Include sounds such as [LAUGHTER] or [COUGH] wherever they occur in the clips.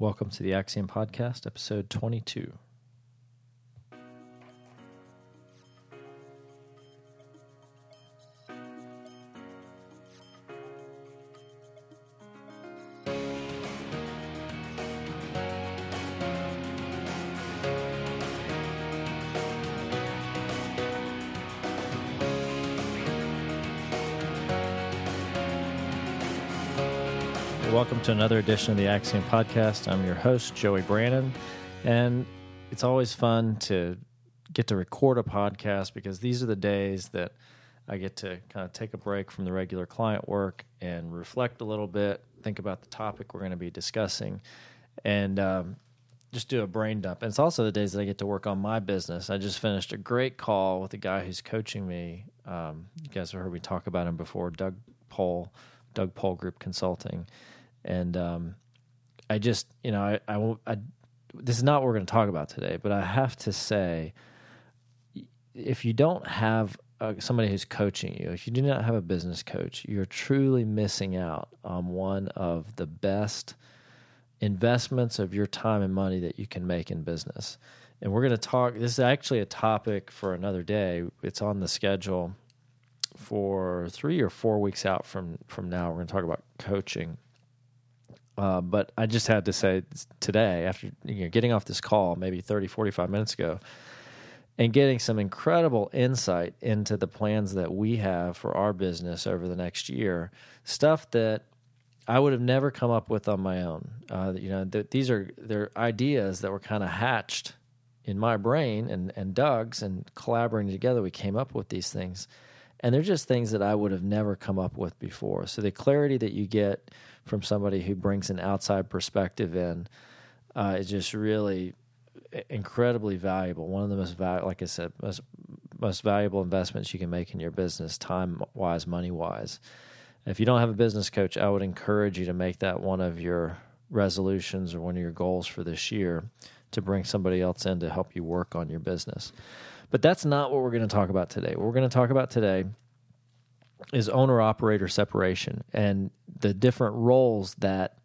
Welcome to the Axiom Podcast, episode 22. To another edition of the Axiom Podcast. I'm your host, Joey Brannon, and it's always fun to get to record a podcast because these are the days that I get to kind of take a break from the regular client work and reflect a little bit, think about the topic we're going to be discussing, and um, just do a brain dump. And it's also the days that I get to work on my business. I just finished a great call with the guy who's coaching me. Um, you guys have heard me talk about him before, Doug Pole, Doug Pole Group Consulting and um, I just, you know, I, I, I, this is not what we're going to talk about today, but I have to say, if you don't have uh, somebody who's coaching you, if you do not have a business coach, you're truly missing out on one of the best investments of your time and money that you can make in business. And we're going to talk, this is actually a topic for another day. It's on the schedule for three or four weeks out from, from now. We're going to talk about coaching uh, but I just had to say today, after you know, getting off this call maybe 30, 45 minutes ago, and getting some incredible insight into the plans that we have for our business over the next year, stuff that I would have never come up with on my own. Uh, you know, th- these are they're ideas that were kind of hatched in my brain and and Doug's, and collaborating together, we came up with these things, and they're just things that I would have never come up with before. So the clarity that you get from somebody who brings an outside perspective in uh, is just really incredibly valuable. One of the most valuable, like I said, most most valuable investments you can make in your business, time wise, money wise. If you don't have a business coach, I would encourage you to make that one of your resolutions or one of your goals for this year to bring somebody else in to help you work on your business. But that's not what we're going to talk about today. What we're going to talk about today is owner operator separation and the different roles that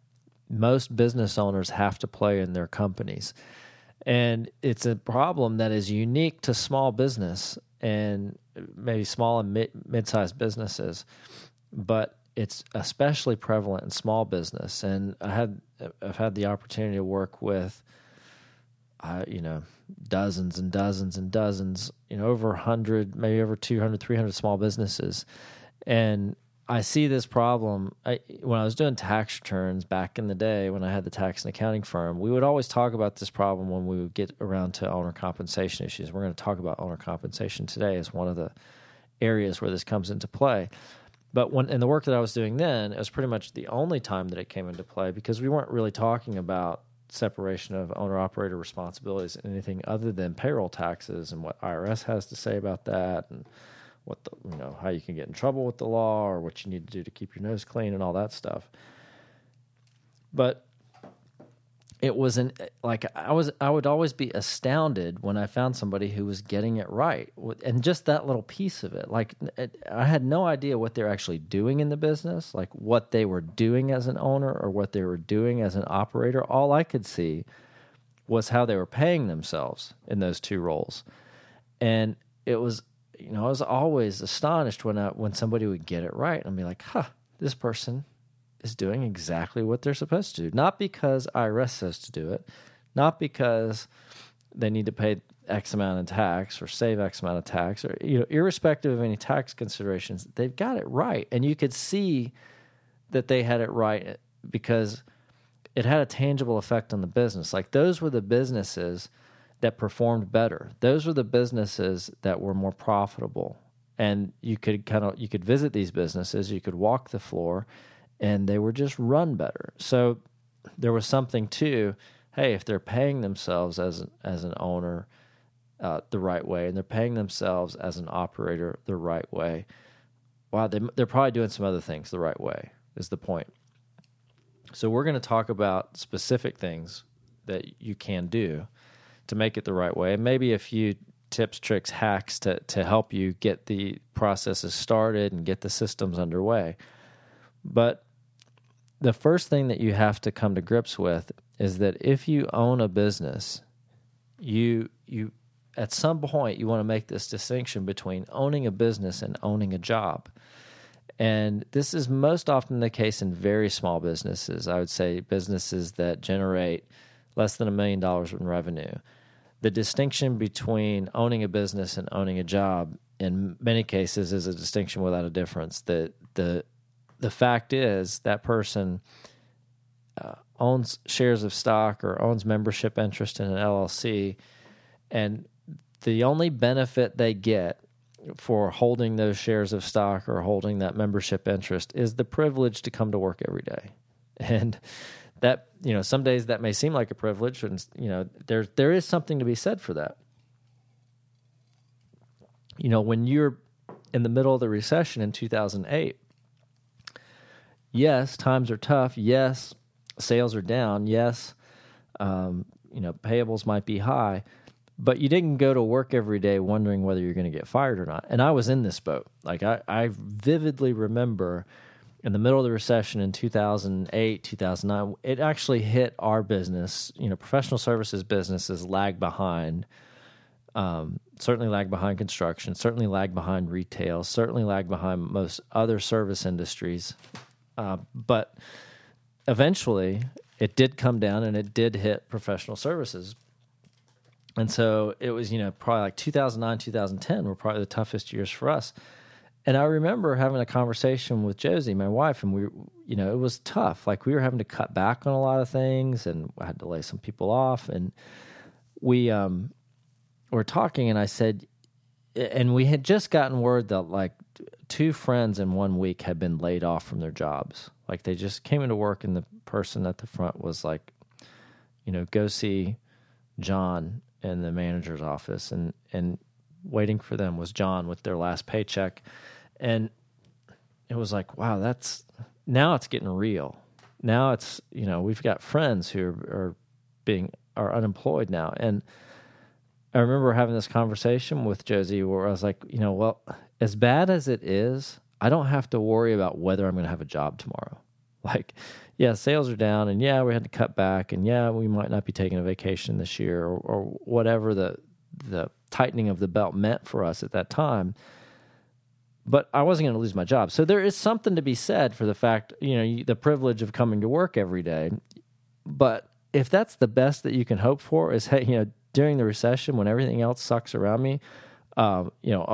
most business owners have to play in their companies. And it's a problem that is unique to small business and maybe small and mid sized businesses, but it's especially prevalent in small business. And I had I've had the opportunity to work with, uh, you know, dozens and dozens and dozens, you know, over 100, maybe over 200, 300 small businesses and I see this problem I, when I was doing tax returns back in the day when I had the tax and accounting firm. We would always talk about this problem when we would get around to owner compensation issues. We're going to talk about owner compensation today as one of the areas where this comes into play. But when in the work that I was doing then, it was pretty much the only time that it came into play because we weren't really talking about separation of owner operator responsibilities and anything other than payroll taxes and what IRS has to say about that and what the you know how you can get in trouble with the law or what you need to do to keep your nose clean and all that stuff. But it was an like I was I would always be astounded when I found somebody who was getting it right and just that little piece of it. Like I had no idea what they're actually doing in the business like what they were doing as an owner or what they were doing as an operator. All I could see was how they were paying themselves in those two roles. And it was you know, I was always astonished when I, when somebody would get it right and be like, "Huh, this person is doing exactly what they're supposed to do." Not because IRS says to do it, not because they need to pay X amount of tax or save X amount of tax, or you know, irrespective of any tax considerations, they've got it right, and you could see that they had it right because it had a tangible effect on the business. Like those were the businesses that performed better. Those were the businesses that were more profitable. And you could kind of you could visit these businesses, you could walk the floor and they were just run better. So there was something to hey, if they're paying themselves as as an owner uh, the right way and they're paying themselves as an operator the right way, wow, they, they're probably doing some other things the right way. Is the point? So we're going to talk about specific things that you can do to make it the right way. And maybe a few tips, tricks, hacks to, to help you get the processes started and get the systems underway. But the first thing that you have to come to grips with is that if you own a business, you you at some point you want to make this distinction between owning a business and owning a job. And this is most often the case in very small businesses. I would say businesses that generate less than a million dollars in revenue. The distinction between owning a business and owning a job in many cases is a distinction without a difference. The the the fact is that person uh, owns shares of stock or owns membership interest in an LLC, and the only benefit they get for holding those shares of stock or holding that membership interest is the privilege to come to work every day. And that, you know, some days that may seem like a privilege and you know, there there is something to be said for that. You know, when you're in the middle of the recession in 2008, yes, times are tough. Yes, sales are down. Yes, um, you know, payables might be high but you didn't go to work every day wondering whether you're going to get fired or not. And I was in this boat. Like I, I vividly remember in the middle of the recession in 2008, 2009, it actually hit our business. You know, professional services businesses lag behind. Um, certainly lag behind construction. Certainly lag behind retail. Certainly lag behind most other service industries. Uh, but eventually, it did come down and it did hit professional services and so it was, you know, probably like 2009, 2010 were probably the toughest years for us. And I remember having a conversation with Josie, my wife, and we, you know, it was tough. Like we were having to cut back on a lot of things, and I had to lay some people off. And we um, were talking, and I said, and we had just gotten word that like two friends in one week had been laid off from their jobs. Like they just came into work, and the person at the front was like, you know, go see John in the manager's office, and and waiting for them was John with their last paycheck, and it was like, wow, that's now it's getting real. Now it's you know we've got friends who are, are being are unemployed now, and I remember having this conversation with Josie where I was like, you know, well, as bad as it is, I don't have to worry about whether I'm going to have a job tomorrow. [LAUGHS] Like, yeah, sales are down, and yeah, we had to cut back, and yeah, we might not be taking a vacation this year, or, or whatever the the tightening of the belt meant for us at that time. But I wasn't going to lose my job, so there is something to be said for the fact, you know, the privilege of coming to work every day. But if that's the best that you can hope for, is hey, you know, during the recession when everything else sucks around me, um, you know,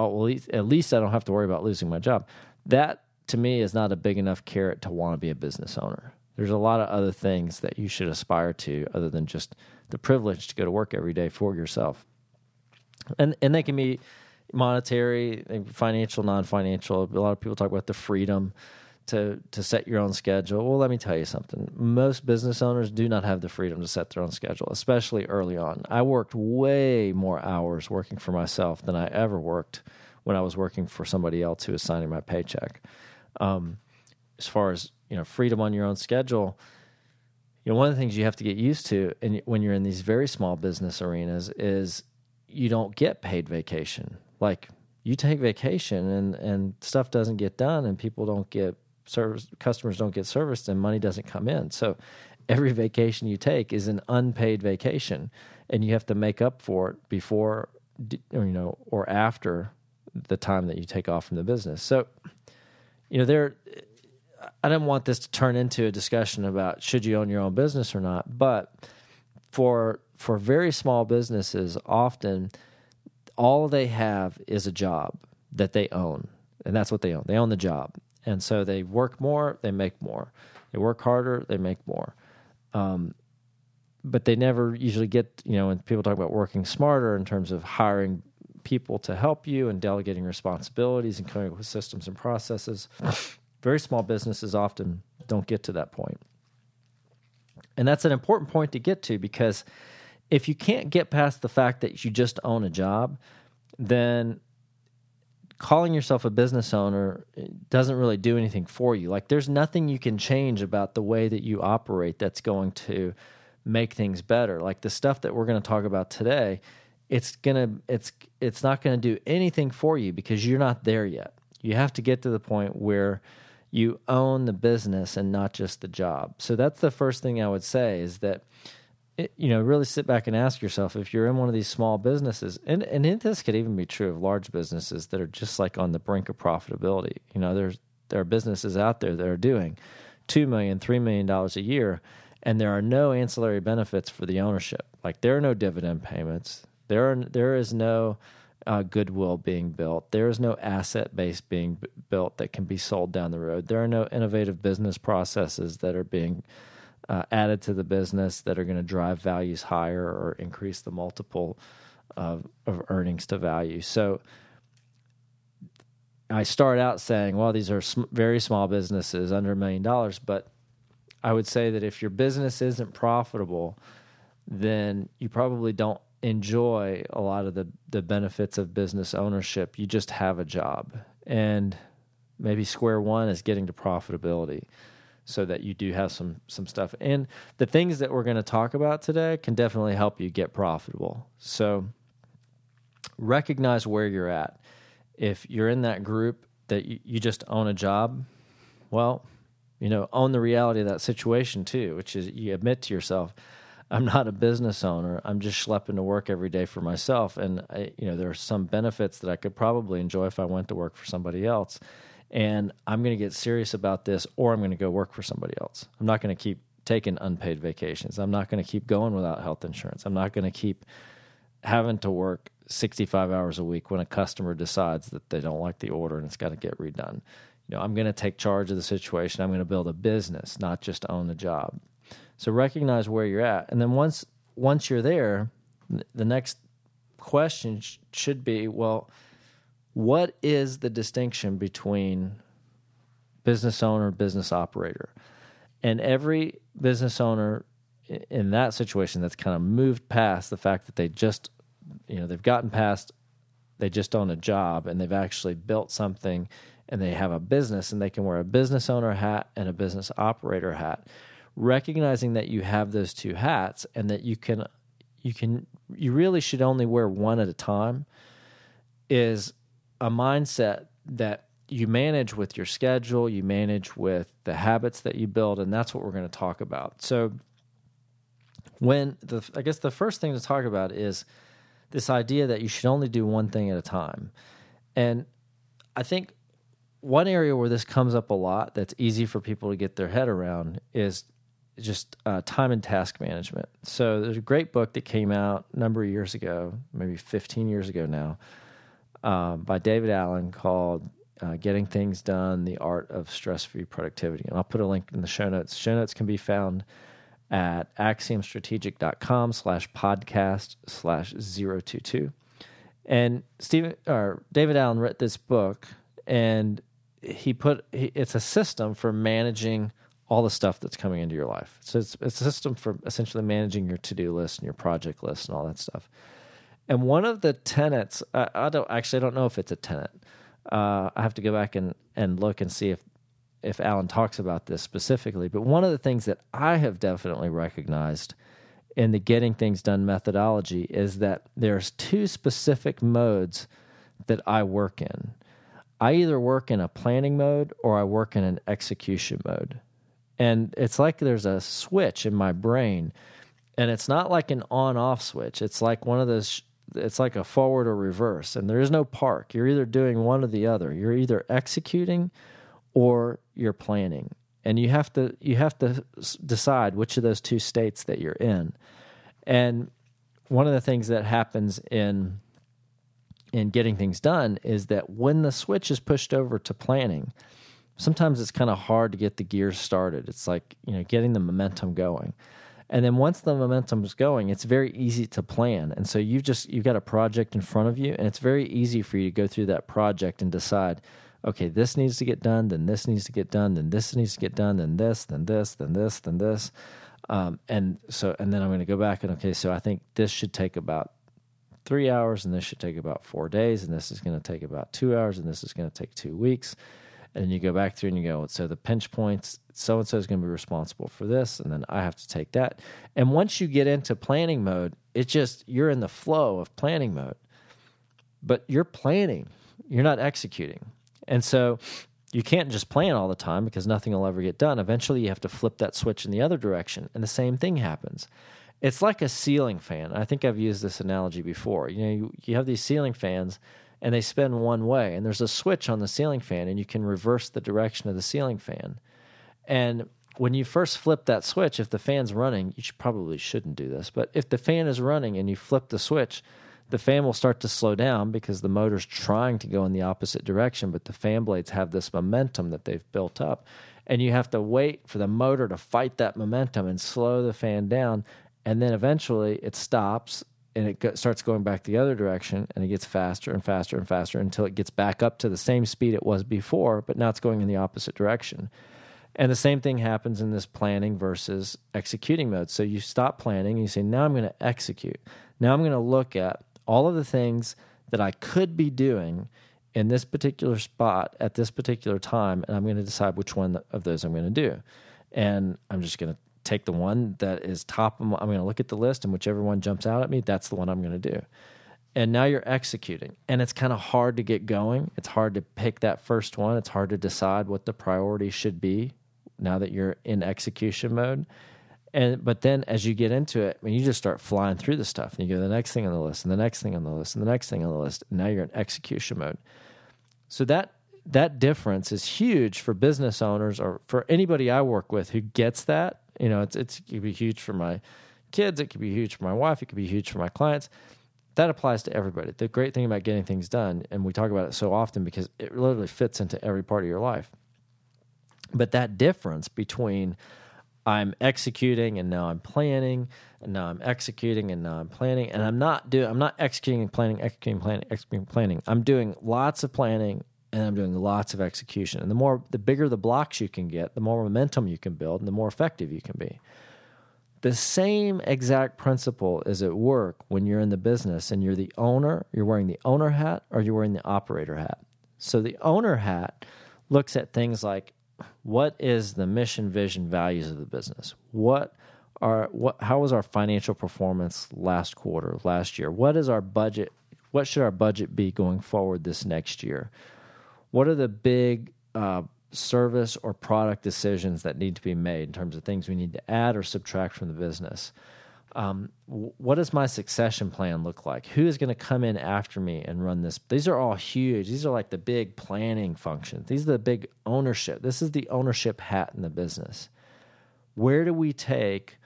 at least I don't have to worry about losing my job. That to me is not a big enough carrot to want to be a business owner. There's a lot of other things that you should aspire to other than just the privilege to go to work every day for yourself. And and they can be monetary, financial, non-financial. A lot of people talk about the freedom to to set your own schedule. Well, let me tell you something. Most business owners do not have the freedom to set their own schedule, especially early on. I worked way more hours working for myself than I ever worked when I was working for somebody else who was signing my paycheck um, as far as you know freedom on your own schedule you know one of the things you have to get used to and when you're in these very small business arenas is you don't get paid vacation like you take vacation and and stuff doesn't get done and people don't get service customers don't get serviced and money doesn't come in so every vacation you take is an unpaid vacation and you have to make up for it before or, you know or after the time that you take off from the business so you know, there. I didn't want this to turn into a discussion about should you own your own business or not, but for for very small businesses, often all they have is a job that they own, and that's what they own. They own the job, and so they work more, they make more. They work harder, they make more. Um, but they never usually get, you know, when people talk about working smarter in terms of hiring people to help you and delegating responsibilities and coming up with systems and processes. [COUGHS] Very small businesses often don't get to that point. And that's an important point to get to because if you can't get past the fact that you just own a job, then calling yourself a business owner eh, doesn't really do anything for you. Like there's nothing you can change about the way that you operate that's going to make things better. Like the stuff that we're going to talk about today it's gonna it's it's not gonna do anything for you because you're not there yet. You have to get to the point where you own the business and not just the job. So that's the first thing I would say is that you know really sit back and ask yourself if you're in one of these small businesses and and this could even be true of large businesses that are just like on the brink of profitability. You know, there's there are businesses out there that are doing two million, three million dollars a year, and there are no ancillary benefits for the ownership. Like there are no dividend payments. There are there is no uh, goodwill being built. There is no asset base being b- built that can be sold down the road. There are no innovative business processes that are being uh, added to the business that are going to drive values higher or increase the multiple of, of earnings to value. So I start out saying, well, these are sm- very small businesses under a million dollars, but I would say that if your business isn't profitable, then you probably don't enjoy a lot of the, the benefits of business ownership. You just have a job. And maybe square one is getting to profitability so that you do have some some stuff. And the things that we're going to talk about today can definitely help you get profitable. So recognize where you're at. If you're in that group that you, you just own a job, well, you know, own the reality of that situation too, which is you admit to yourself, I'm not a business owner. I'm just schlepping to work every day for myself. And, I, you know, there are some benefits that I could probably enjoy if I went to work for somebody else. And I'm going to get serious about this or I'm going to go work for somebody else. I'm not going to keep taking unpaid vacations. I'm not going to keep going without health insurance. I'm not going to keep having to work 65 hours a week when a customer decides that they don't like the order and it's got to get redone. You know, I'm going to take charge of the situation. I'm going to build a business, not just own the job. So recognize where you're at, and then once once you're there, the next question sh- should be, well, what is the distinction between business owner, business operator? And every business owner in that situation that's kind of moved past the fact that they just, you know, they've gotten past, they just own a job and they've actually built something and they have a business and they can wear a business owner hat and a business operator hat recognizing that you have those two hats and that you can you can you really should only wear one at a time is a mindset that you manage with your schedule, you manage with the habits that you build, and that's what we're going to talk about. So, when the I guess the first thing to talk about is this idea that you should only do one thing at a time, and I think one area where this comes up a lot that's easy for people to get their head around is just uh, time and task management. So there's a great book that came out a number of years ago, maybe 15 years ago now, um, by David Allen called uh, "Getting Things Done: The Art of Stress-Free Productivity." And I'll put a link in the show notes. Show notes can be found at axiomstrategic.com slash podcast slash 022. And Stephen or David Allen wrote this book and he put it's a system for managing all the stuff that's coming into your life. So it's, it's a system for essentially managing your to do list and your project list and all that stuff. And one of the tenets, I, I don't actually I don't know if it's a tenet. Uh, I have to go back and, and look and see if if Allen talks about this specifically. But one of the things that I have definitely recognized in the getting things done methodology is that there's two specific modes that I work in. I either work in a planning mode or I work in an execution mode. And it's like there's a switch in my brain, and it's not like an on off switch. It's like one of those, it's like a forward or reverse, and there is no park. You're either doing one or the other. You're either executing or you're planning. And you have to you have to decide which of those two states that you're in. And one of the things that happens in in getting things done is that when the switch is pushed over to planning, sometimes it's kind of hard to get the gears started. It's like, you know, getting the momentum going. And then once the momentum is going, it's very easy to plan. And so you've just you've got a project in front of you and it's very easy for you to go through that project and decide, okay, this needs to get done, then this needs to get done, then this needs to get done, then this, then this, then this, then this. Um, and so and then I'm going to go back and okay, so I think this should take about three hours and this should take about four days and this is going to take about two hours and this is going to take two weeks and you go back through and you go, so the pinch points, so and so is going to be responsible for this, and then I have to take that. And once you get into planning mode, it just you're in the flow of planning mode, but you're planning, you're not executing. And so you can't just plan all the time because nothing will ever get done. Eventually, you have to flip that switch in the other direction, and the same thing happens. It's like a ceiling fan. I think I've used this analogy before. You know, you, you have these ceiling fans, and they spin one way, and there's a switch on the ceiling fan, and you can reverse the direction of the ceiling fan. And when you first flip that switch, if the fan's running, you should, probably shouldn't do this, but if the fan is running and you flip the switch, the fan will start to slow down because the motor's trying to go in the opposite direction, but the fan blades have this momentum that they've built up. And you have to wait for the motor to fight that momentum and slow the fan down. And then eventually it stops and it starts going back the other direction and it gets faster and faster and faster until it gets back up to the same speed it was before, but now it's going in the opposite direction. And the same thing happens in this planning versus executing mode. So you stop planning and you say, now I'm going to execute. Now I'm going to look at all of the things that I could be doing in this particular spot at this particular time, and I'm going to decide which one of those I'm going to do. And I'm just going to take the one that is top. I'm going to look at the list, and whichever one jumps out at me, that's the one I'm going to do. And now you're executing, and it's kind of hard to get going. It's hard to pick that first one. It's hard to decide what the priority should be now that you're in execution mode. And but then as you get into it, mean, you just start flying through the stuff, and you go the next thing on the list, and the next thing on the list, and the next thing on the list. Now you're in execution mode. So that that difference is huge for business owners or for anybody I work with who gets that. You know, it's it's it could be huge for my kids, it could be huge for my wife, it could be huge for my clients. That applies to everybody. The great thing about getting things done, and we talk about it so often because it literally fits into every part of your life. But that difference between I'm executing and now I'm planning and now I'm executing and now I'm planning and I'm not doing I'm not executing and planning executing planning executing planning. I'm doing lots of planning and I'm doing lots of execution. And the more the bigger the blocks you can get the more momentum you can build and the more effective you can be. The same exact principle is at work when you're in the business and you're the owner you're wearing the owner hat or you're wearing the operator hat. So the owner hat looks at things like what is the mission, vision, values of the business? What are what how was our financial performance last quarter, last year? What is our budget? What should our budget be going forward this next year? What are the big uh, service or product decisions that need to be made in terms of things we need to add or subtract from the business? Um, what does my succession plan look like? Who is going to come in after me and run this? These are all huge. These are like the big planning functions. These are the big ownership. This is the ownership hat in the business. Where do we take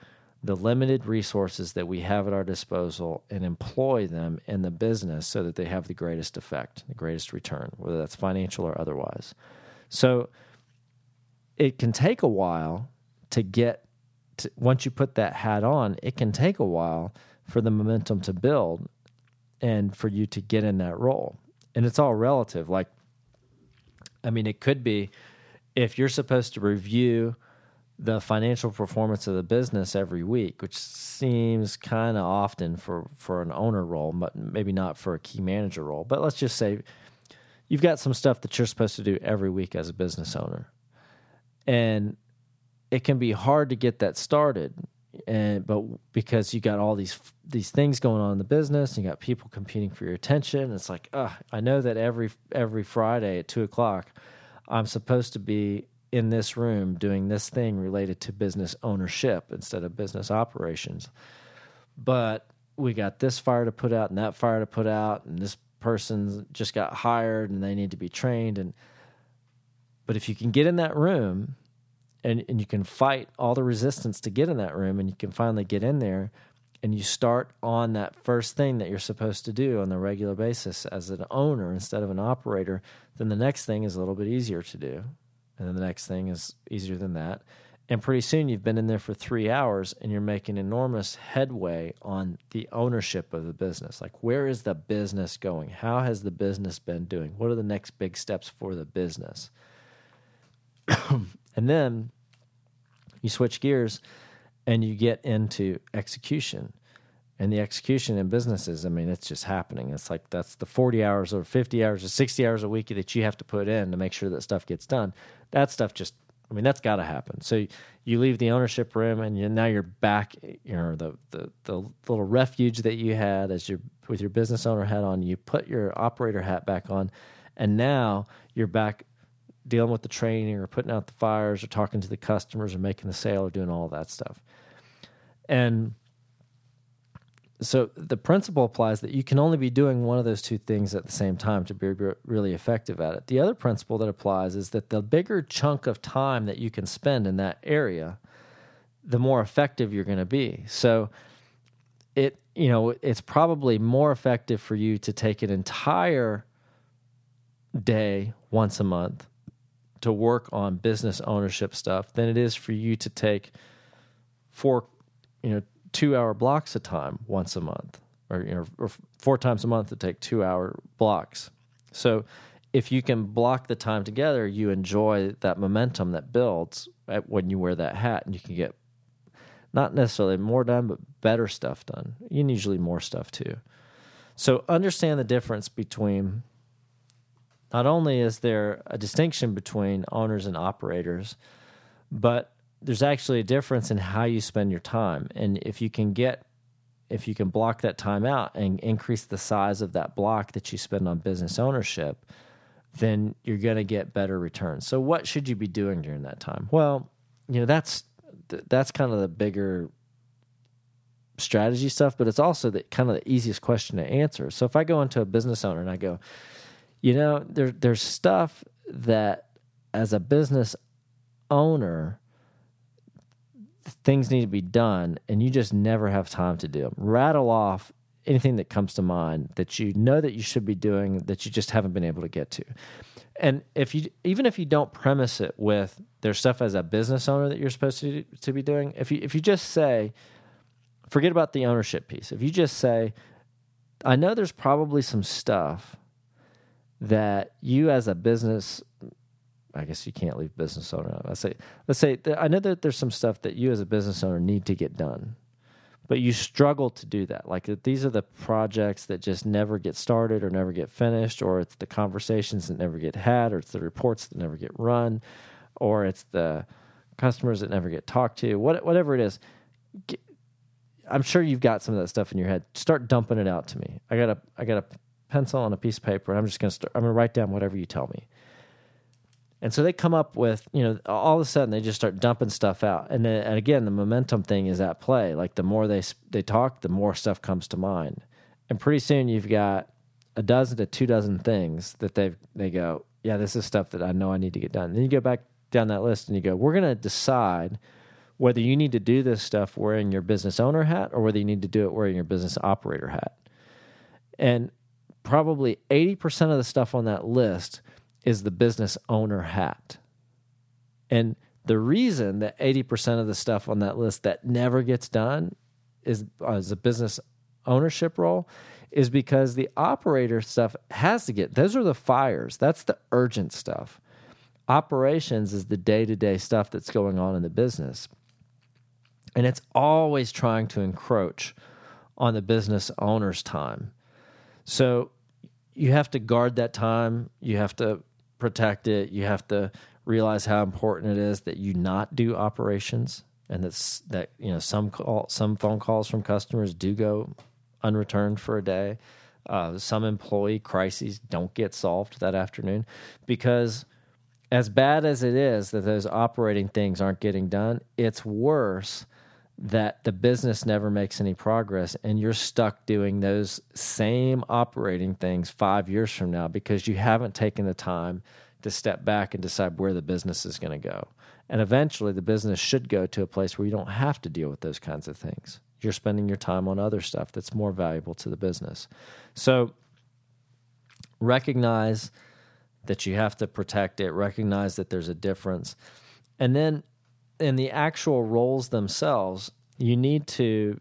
the limited resources that we have at our disposal and employ them in the business so that they have the greatest effect, the greatest return, whether that's financial or otherwise? So it can take a while to get to, once you put that hat on, it can take a while for the momentum to build and for you to get in that role. And it's all relative. Like, I mean, it could be if you're supposed to review the financial performance of the business every week, which seems kind of often for, for an owner role, but maybe not for a key manager role. But let's just say you've got some stuff that you're supposed to do every week as a business owner. And it can be hard to get that started and but because you got all these these things going on in the business, you got people competing for your attention. It's like, uh, I know that every every Friday at two o'clock, I'm supposed to be in this room doing this thing related to business ownership instead of business operations. But we got this fire to put out and that fire to put out, and this person just got hired and they need to be trained. And but if you can get in that room and, and you can fight all the resistance to get in that room and you can finally get in there and you start on that first thing that you're supposed to do on the regular basis as an owner instead of an operator, then the next thing is a little bit easier to do. And then the next thing is easier than that. And pretty soon you've been in there for three hours and you're making enormous headway on the ownership of the business. Like, where is the business going? How has the business been doing? What are the next big steps for the business? [COUGHS] and then you switch gears and you get into execution. And the execution in businesses, I mean, it's just happening. It's like that's the 40 hours or 50 hours or 60 hours a week that you have to put in to make sure that stuff gets done. That stuff just, I mean, that's got to happen. So you leave the ownership room and you, now you're back, you know, the, the, the little refuge that you had as your, with your business owner hat on, you put your operator hat back on, and now you're back dealing with the training or putting out the fires or talking to the customers or making the sale or doing all that stuff. And so the principle applies that you can only be doing one of those two things at the same time to be really effective at it. The other principle that applies is that the bigger chunk of time that you can spend in that area, the more effective you're going to be. So it you know it's probably more effective for you to take an entire day once a month to work on business ownership stuff than it is for you to take four you know two hour blocks of time once a month, or you know, or four times a month to take two hour blocks. So if you can block the time together, you enjoy that momentum that builds when you wear that hat, and you can get not necessarily more done, but better stuff done. And usually more stuff too. So understand the difference between not only is there a distinction between owners and operators, but there's actually a difference in how you spend your time. And if you can get, if you can block that time out and increase the size of that block that you spend on business ownership, then you're going to get better returns. So, what should you be doing during that time? Well, you know, that's that's kind of the bigger strategy stuff, but it's also the kind of the easiest question to answer. So, if I go into a business owner and I go, you know, there there's stuff that as a business owner things need to be done and you just never have time to do them. Rattle off anything that comes to mind that you know that you should be doing that you just haven't been able to get to. And if you even if you don't premise it with there's stuff as a business owner that you're supposed to to be doing, if you if you just say forget about the ownership piece. If you just say I know there's probably some stuff that you as a business I guess you can't leave business owner. Let's say, let's say, I know that there's some stuff that you as a business owner need to get done, but you struggle to do that. Like uh, these are the projects that just never get started or never get finished, or it's the conversations that never get had, or it's the reports that never get run, or it's the customers that never get talked to. What, whatever it is, get, I'm sure you've got some of that stuff in your head. Start dumping it out to me. I got a, I got a pencil and a piece of paper, and I'm just gonna start. I'm gonna write down whatever you tell me and so they come up with, you know, all of a sudden they just start dumping stuff out. And then and again, the momentum thing is at play. Like the more they they talk, the more stuff comes to mind. And pretty soon you've got a dozen to two dozen things that they they go, yeah, this is stuff that I know I need to get done. And then you go back down that list and you go, we're going to decide whether you need to do this stuff wearing your business owner hat or whether you need to do it wearing your business operator hat. And probably 80% of the stuff on that list is the business owner hat. And the reason that 80% of the stuff on that list that never gets done is as a business ownership role is because the operator stuff has to get those are the fires. That's the urgent stuff. Operations is the day-to-day stuff that's going on in the business. And it's always trying to encroach on the business owner's time. So you have to guard that time you have to protect it. You have to realize how important it is that you not do operations and that's that you know some call some phone calls from customers do go unreturned for a day. Uh, some employee crises don't get solved that afternoon because as bad as it is that those operating things aren't getting done, it's worse that the business never makes any progress and you're stuck doing those same operating things five years from now because you haven't taken the time to step back and decide where the business is going to go. And eventually, the business should go to a place where you don't have to deal with those kinds of things. You're spending your time on other stuff that's more valuable to the business. So, recognize that you have to protect it, recognize that there's a difference. And then in the actual roles themselves, you need to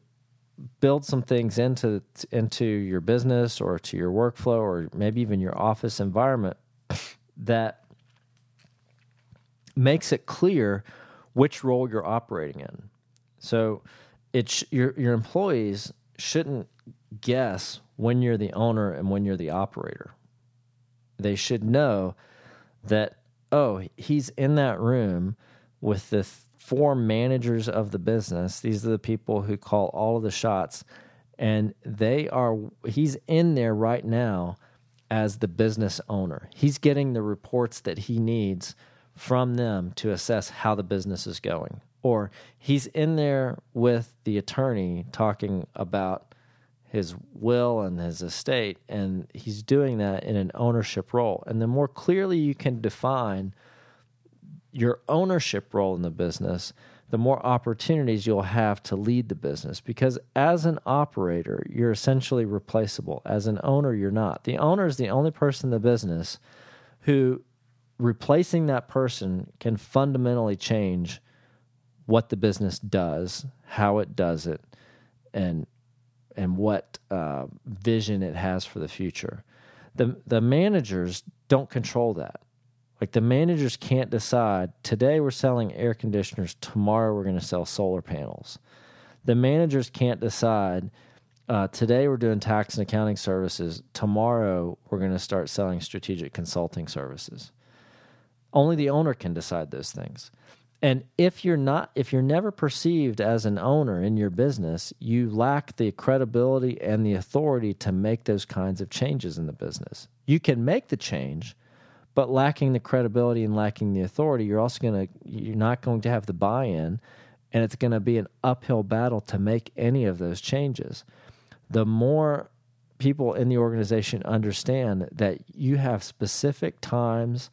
build some things into into your business or to your workflow or maybe even your office environment [LAUGHS] that makes it clear which role you're operating in. So it's your your employees shouldn't guess when you're the owner and when you're the operator. They should know that oh, he's in that room with the four managers of the business. These are the people who call all of the shots. And they are, he's in there right now as the business owner. He's getting the reports that he needs from them to assess how the business is going. Or he's in there with the attorney talking about his will and his estate, and he's doing that in an ownership role. And the more clearly you can define your ownership role in the business, the more opportunities you'll have to lead the business. Because as an operator, you're essentially replaceable. As an owner, you're not. The owner is the only person in the business who replacing that person can fundamentally change what the business does, how it does it, and and what uh, vision it has for the future. The the managers don't control that. Like the managers can't decide today we're selling air conditioners, tomorrow we're going to sell solar panels. The managers can't decide uh, today we're doing tax and accounting services, tomorrow we're going to start selling strategic consulting services. Only the owner can decide those things. And if you're not if you're never perceived as an owner in your business, you lack the credibility and the authority to make those kinds of changes in the business. You can make the change, but lacking the credibility and lacking the authority, you're also going to you're not going to have the buy-in and it's going to be an uphill battle to make any of those changes. The more people in the organization understand that you have specific times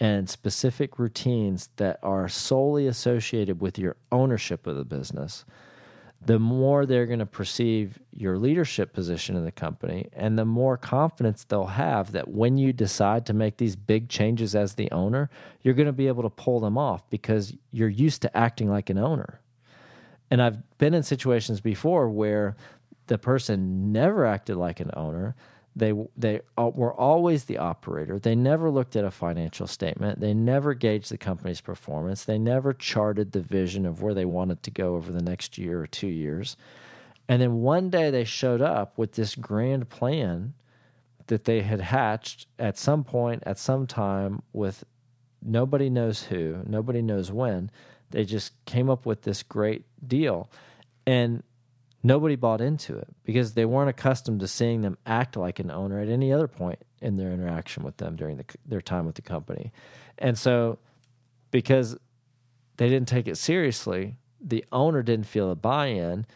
and specific routines that are solely associated with your ownership of the business, the more they're going to perceive your leadership position in the company and the more confidence they'll have that when you decide to make these big changes as the owner, you're going to be able to pull them off because you're used to acting like an owner. And I've been in situations before where the person never acted like an owner they they were always the operator. They never looked at a financial statement. They never gauged the company's performance. They never charted the vision of where they wanted to go over the next year or two years. And then one day they showed up with this grand plan that they had hatched at some point, at some time, with nobody knows who, nobody knows when. They just came up with this great deal. And nobody bought into it because they weren't accustomed to seeing them act like an owner at any other point in their interaction with them during the, their time with the company. And so, because they didn't take it seriously, the owner didn't feel a buy in,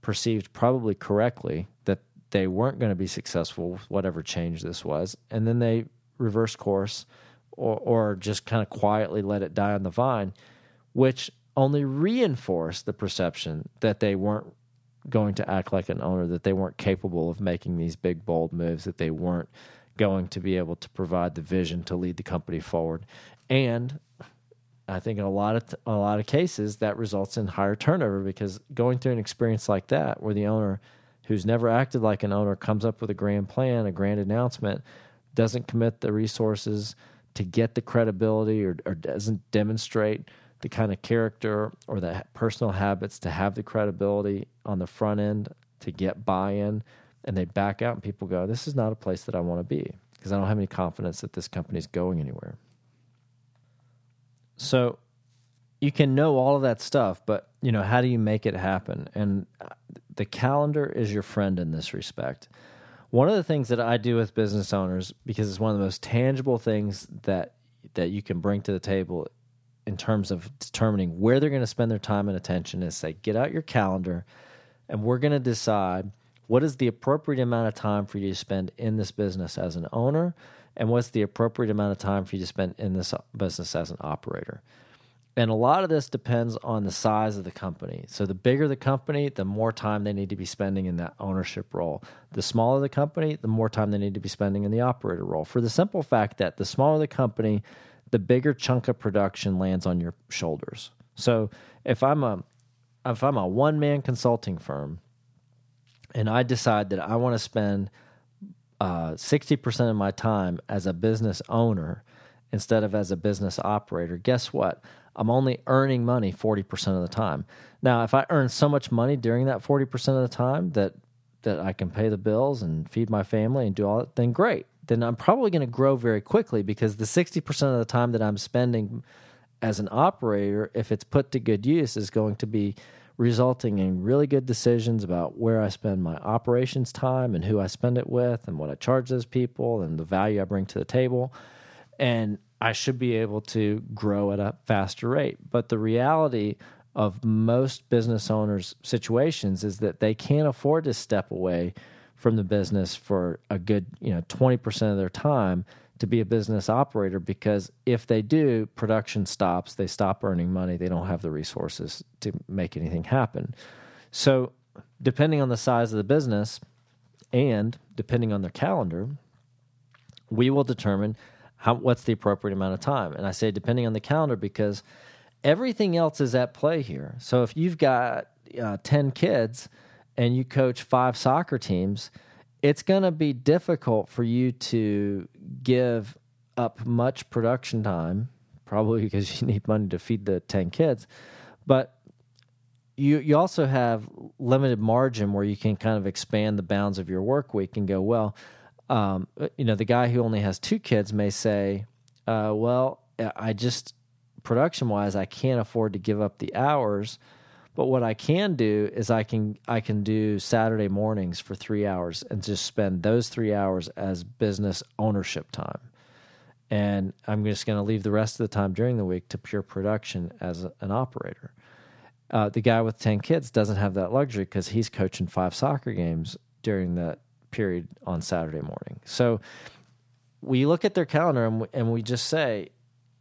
perceived probably correctly that they weren't going to be successful with whatever change this was. And then they reversed course or, or just kind of quietly let it die on the vine, which only reinforced the perception that they weren't going to act like an owner, that they weren't capable of making these big, bold moves, that they weren't going to be able to provide the vision to lead the company forward. And I think in a lot of a lot of cases that results in higher turnover because going through an experience like that, where the owner who's never acted like an owner comes up with a grand plan, a grand announcement, doesn't commit the resources to get the credibility or, or doesn't demonstrate the kind of character or the personal habits to have the credibility on the front end to get buy in, and they back out, and people go, This is not a place that I want to be because I don't have any confidence that this company is going anywhere. So you can know all of that stuff, but you know, how do you make it happen? And uh, the calendar is your friend in this respect. One of the things that I do with business owners, because it's one of the most tangible things that that you can bring to the table in terms of determining where they're going to spend their time and attention is say, get out your calendar and we're going to decide what is the appropriate amount of time for you to spend in this business as an owner and what's the appropriate amount of time for you to spend in this business as an operator. And a lot of this depends on the size of the company. So, the bigger the company, the more time they need to be spending in that ownership role. The smaller the company, the more time they need to be spending in the operator role. For the simple fact that the smaller the company, the bigger chunk of production lands on your shoulders. So if I'm a if I'm a one man consulting firm and I decide that I want to spend uh, sixty uh, percent of my time as a business owner instead of as a business operator, guess what? I'm only earning money forty percent of the time. Now, if I earn so much money during that forty percent of the time that that I can pay the bills and feed my family and do all that, then great then I'm probably going to grow very quickly because the 60% of the time that I'm spending as an operator, if it's put to good use, is going to be resulting in really good decisions about where I spend my operations time and who I spend it with and what I charge those people and the value I bring to the table. And I should be able to grow at a faster rate. But the reality of most business owners' situations is that they can't afford to step away from the business for a good, you know, 20% of their time to be a business operator because if they do, production stops, they stop earning money, they don't have the resources to make anything happen. So, depending on the size of the business and depending on their calendar, we will determine how what's the appropriate amount of time. And I say depending on the calendar because everything else is at play here. So if you've got uh, 10 kids and you coach five soccer teams, it's going to be difficult for you to give up much production time, probably [LAUGHS] because you need money to feed the 10 kids. But you, you also have limited margin where you can kind of expand the bounds of your work week and go, well, um, you know, the guy who only has two kids may say, uh, well, I just, production wise, I can't afford to give up the hours but what I can do is I can I can do Saturday mornings for three hours and just spend those three hours as business ownership time. And I'm just going to leave the rest of the time during the week to pure production as an operator. Uh, the guy with 10 kids doesn't have that luxury because he's coaching five soccer games during that period on Saturday morning. So we look at their calendar and we, and we just say,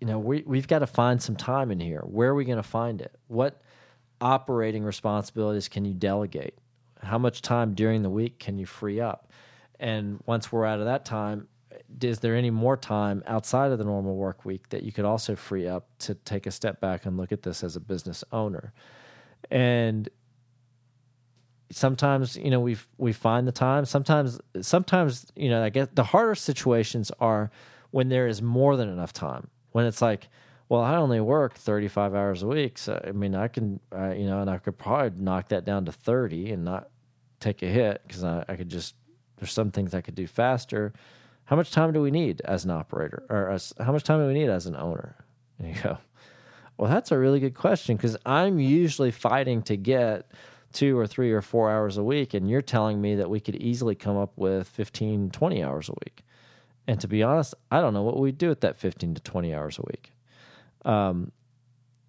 you know, we, we've got to find some time in here. Where are we going to find it? What operating responsibilities can you delegate? How much time during the week can you free up? And once we're out of that time, is there any more time outside of the normal work week that you could also free up to take a step back and look at this as a business owner? And sometimes you know we we find the time. Sometimes sometimes you know I guess the harder situations are when there is more than enough time. When it's like well, I only work 35 hours a week. So, I mean, I can, uh, you know, and I could probably knock that down to 30 and not take a hit because I, I, could just, there's some things I could do faster. How much time do we need as an operator or as, how much time do we need as an owner? And [LAUGHS] you go, well, that's a really good question because I'm usually fighting to get two or three or four hours a week. And you're telling me that we could easily come up with 15, 20 hours a week. And to be honest, I don't know what we'd do with that 15 to 20 hours a week um,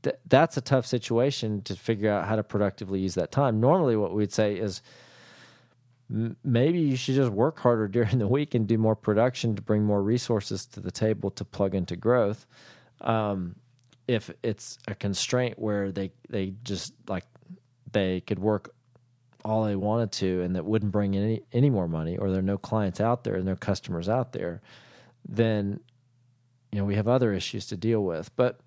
th- that's a tough situation to figure out how to productively use that time. Normally, what we'd say is m- maybe you should just work harder [LAUGHS] during the week and do more production to bring more resources to the table to plug into growth. Um, if it's a constraint where they they just like they could work all they wanted to and that wouldn't bring in any, any more money or there are no clients out there and no customers out there then you know we have other issues to deal with but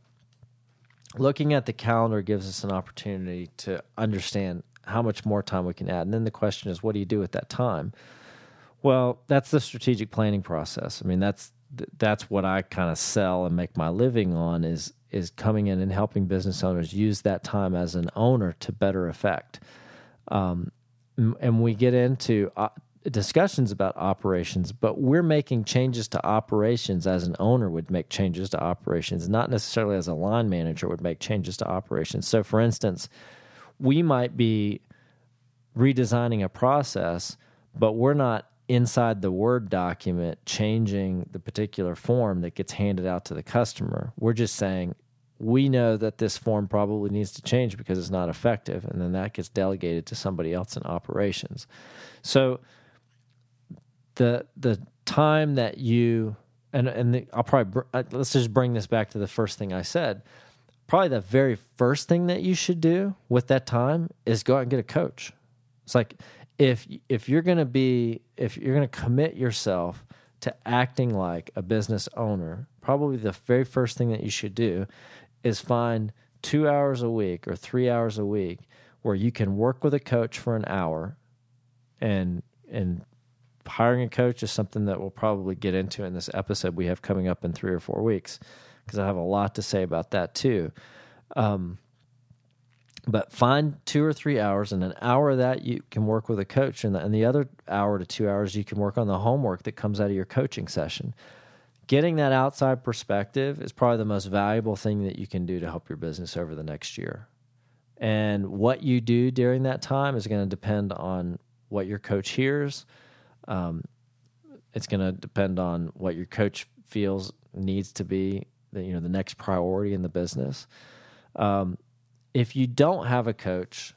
looking at the calendar gives us an opportunity to understand how much more time we can add. And then the question is, what do you do with that time? Well, that's the strategic planning process. I mean, that's that's what I kind of sell and make my living on is is coming in and helping business owners use that time as an owner to better effect. Um, and we get into uh, discussions about operations, but we're making changes to operations as an owner would make changes to operations, not necessarily as a line manager would make changes to operations. So, for instance, we might be redesigning a process, but we're not inside the Word document changing the particular form that gets handed out to the customer. We're just saying, we know that this form probably needs to change because it's not effective, and then that gets delegated to somebody else in operations. So, the the time that you and and the, I'll probably uh, let's just bring this back to the first thing I said. Probably the very first thing that you should do with that time is go out and get a coach. It's like if if you're going to be if you're going to commit yourself to acting like a business owner, probably the very first thing that you should do is find 2 hours a week or 3 hours a week where you can work with a coach for an hour and and hiring a coach is something that we'll probably get into in this episode we have coming up in three or four weeks because I have a lot to say about that too. Um, but find two or three hours, and an hour of that you can work with a coach, and the, and the other hour to two hours you can work on the homework that comes out of your coaching session. Getting that outside perspective is probably the most valuable thing that you can do to help your business over the next year. And what you do during that time is going to depend on what your coach hears. Um, it's going to depend on what your coach feels needs to be the, you know the next priority in the business. Um, if you don't have a coach,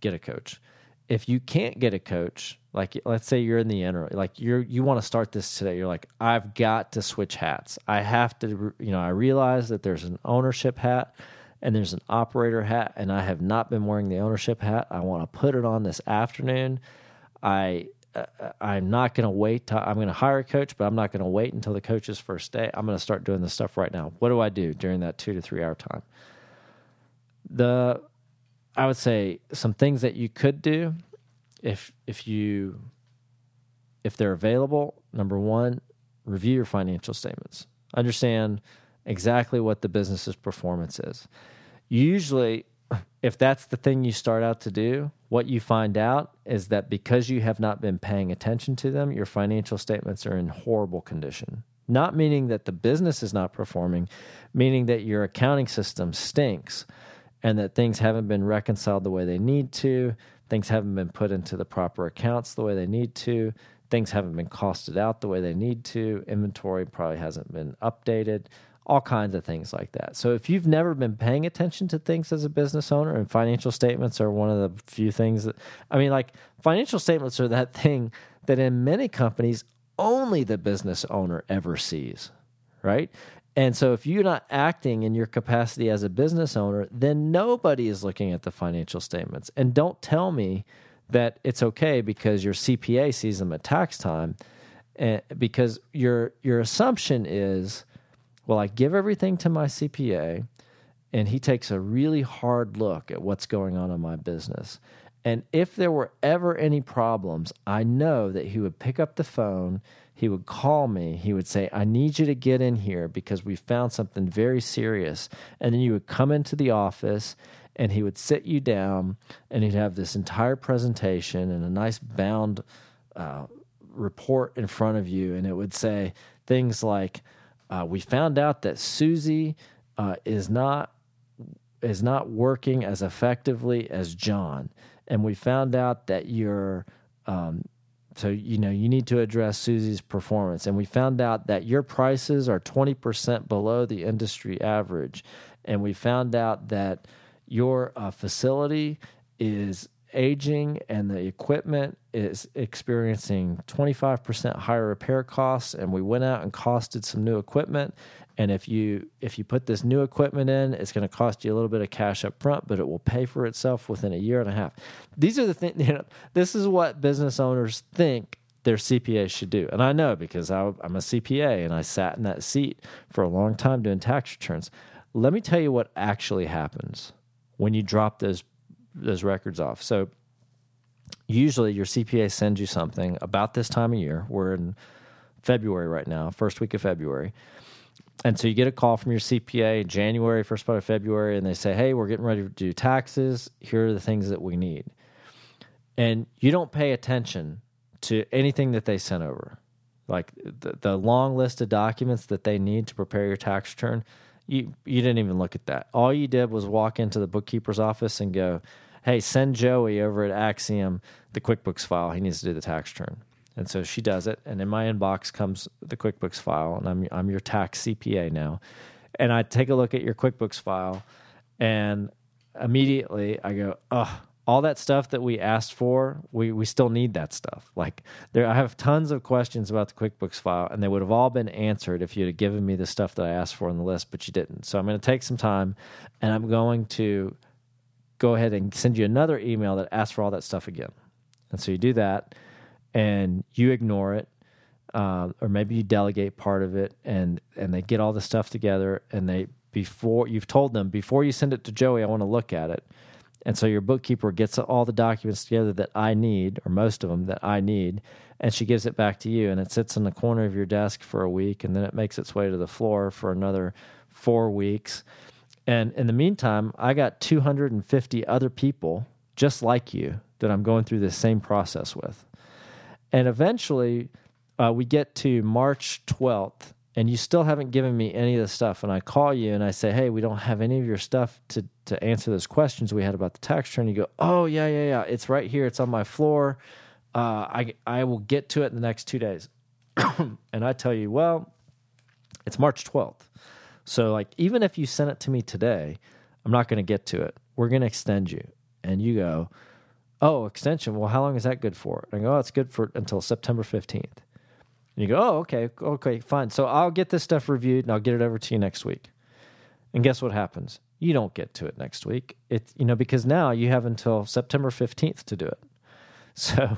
get a coach. If you can't get a coach, like let's say you're in the interim, like you're you want to start this today, you're like, I've got to switch hats. I have to, you know, I realize that there's an ownership hat and there's an operator hat, and I have not been wearing the ownership hat. I want to put it on this afternoon. I Uh, I'm not going to wait. I'm going to hire a coach, but I'm not going to wait until the coach's first day. I'm going to start doing this stuff right now. What do I do during that two to three hour time? The I would say some things that you could do if if you if they're available. Number one, review your financial statements. Understand exactly what the business's performance is. Usually, if that's the thing you start out to do, what you find out is that because you have not been paying attention to them, your financial statements are in horrible condition. Not meaning that the business is not performing, meaning that your accounting system stinks and that things haven't been reconciled the way they need to, things haven't been put into the proper accounts the way they need to, things haven't been costed out the way they need to, inventory probably hasn't been updated, all kinds of things like that. So if you've never been paying attention to things as a business owner, and financial statements are one of the few things that I mean, like financial statements are that thing that in many companies only the business owner ever sees, right? And so if you're not acting in your capacity as a business owner, then nobody is looking at the financial statements. And don't tell me that it's okay because your CPA sees them at tax time, and eh, because your your assumption is well, I give everything to my CPA, and he takes a really hard look at what's going on in my business. And if there were ever any problems, I know that he would pick up the phone, he would call me, he would say, I need you to get in here because we found something very serious. And then you would come into the office and he would sit you down and he'd have this entire presentation and a nice bound uh, report in front of you. And it would say things like, uh, we found out that Susie uh, is not is not working as effectively as John, and we found out that you're. Um, so you know you need to address Susie's performance, and we found out that your prices are twenty percent below the industry average, and we found out that your uh, facility is aging and the equipment is experiencing 25% higher repair costs and we went out and costed some new equipment. And if you if you put this new equipment in it's going to cost you a little bit of cash up front but it will pay for itself within a year and a half. These are the things [LAUGHS] you know this is what business owners think their CPA should do. And I know because I, I'm a CPA and I sat in that seat for a long time doing tax returns. Let me tell you what actually happens when you drop those those records off. So usually your CPA sends you something about this time of year. We're in February right now, first week of February. And so you get a call from your CPA in January, first part of February, and they say, Hey, we're getting ready to do taxes. Here are the things that we need. And you don't pay attention to anything that they sent over. Like the, the long list of documents that they need to prepare your tax return, you, you didn't even look at that. All you did was walk into the bookkeeper's office and go, hey, send Joey over at Axiom the QuickBooks file. He needs to do the tax return. And so she does it, and in my inbox comes the QuickBooks file, and I'm I'm your tax CPA now, and I take a look at your QuickBooks file, and immediately I go, oh, all that stuff that we asked for, we, we still need that stuff. Like there, I have tons of questions about the QuickBooks file, and they would have all been answered if you'd have given me the stuff that I asked for on the list, but you didn't. So I'm going to take some time, and I'm going to go ahead and send you another email that asks for all that stuff again. And so you do that and you ignore it. Uh, or maybe you delegate part of it and and they get all the stuff together and they before you've told them before you send it to Joey I want to look at it. And so your bookkeeper gets all the documents together that I need or most of them that I need and she gives it back to you and it sits in the corner of your desk for a week and then it makes its way to the floor for another 4 weeks and in the meantime, I got 250 other people just like you that I'm going through this same process with. And eventually, uh, we get to March 12th, and you still haven't given me any of the stuff. And I call you and I say, hey, we don't have any of your stuff to, to answer those questions we had about the tax return. You go, oh, yeah, yeah, yeah. It's right here. It's on my floor. Uh, I, I will get to it in the next two days. [COUGHS] and I tell you, well, it's March 12th. So, like, even if you sent it to me today, I'm not going to get to it. We're going to extend you. And you go, oh, extension. Well, how long is that good for? And I go, oh, it's good for until September 15th. And you go, oh, okay, okay, fine. So I'll get this stuff reviewed and I'll get it over to you next week. And guess what happens? You don't get to it next week. It you know because now you have until September 15th to do it. [LAUGHS] So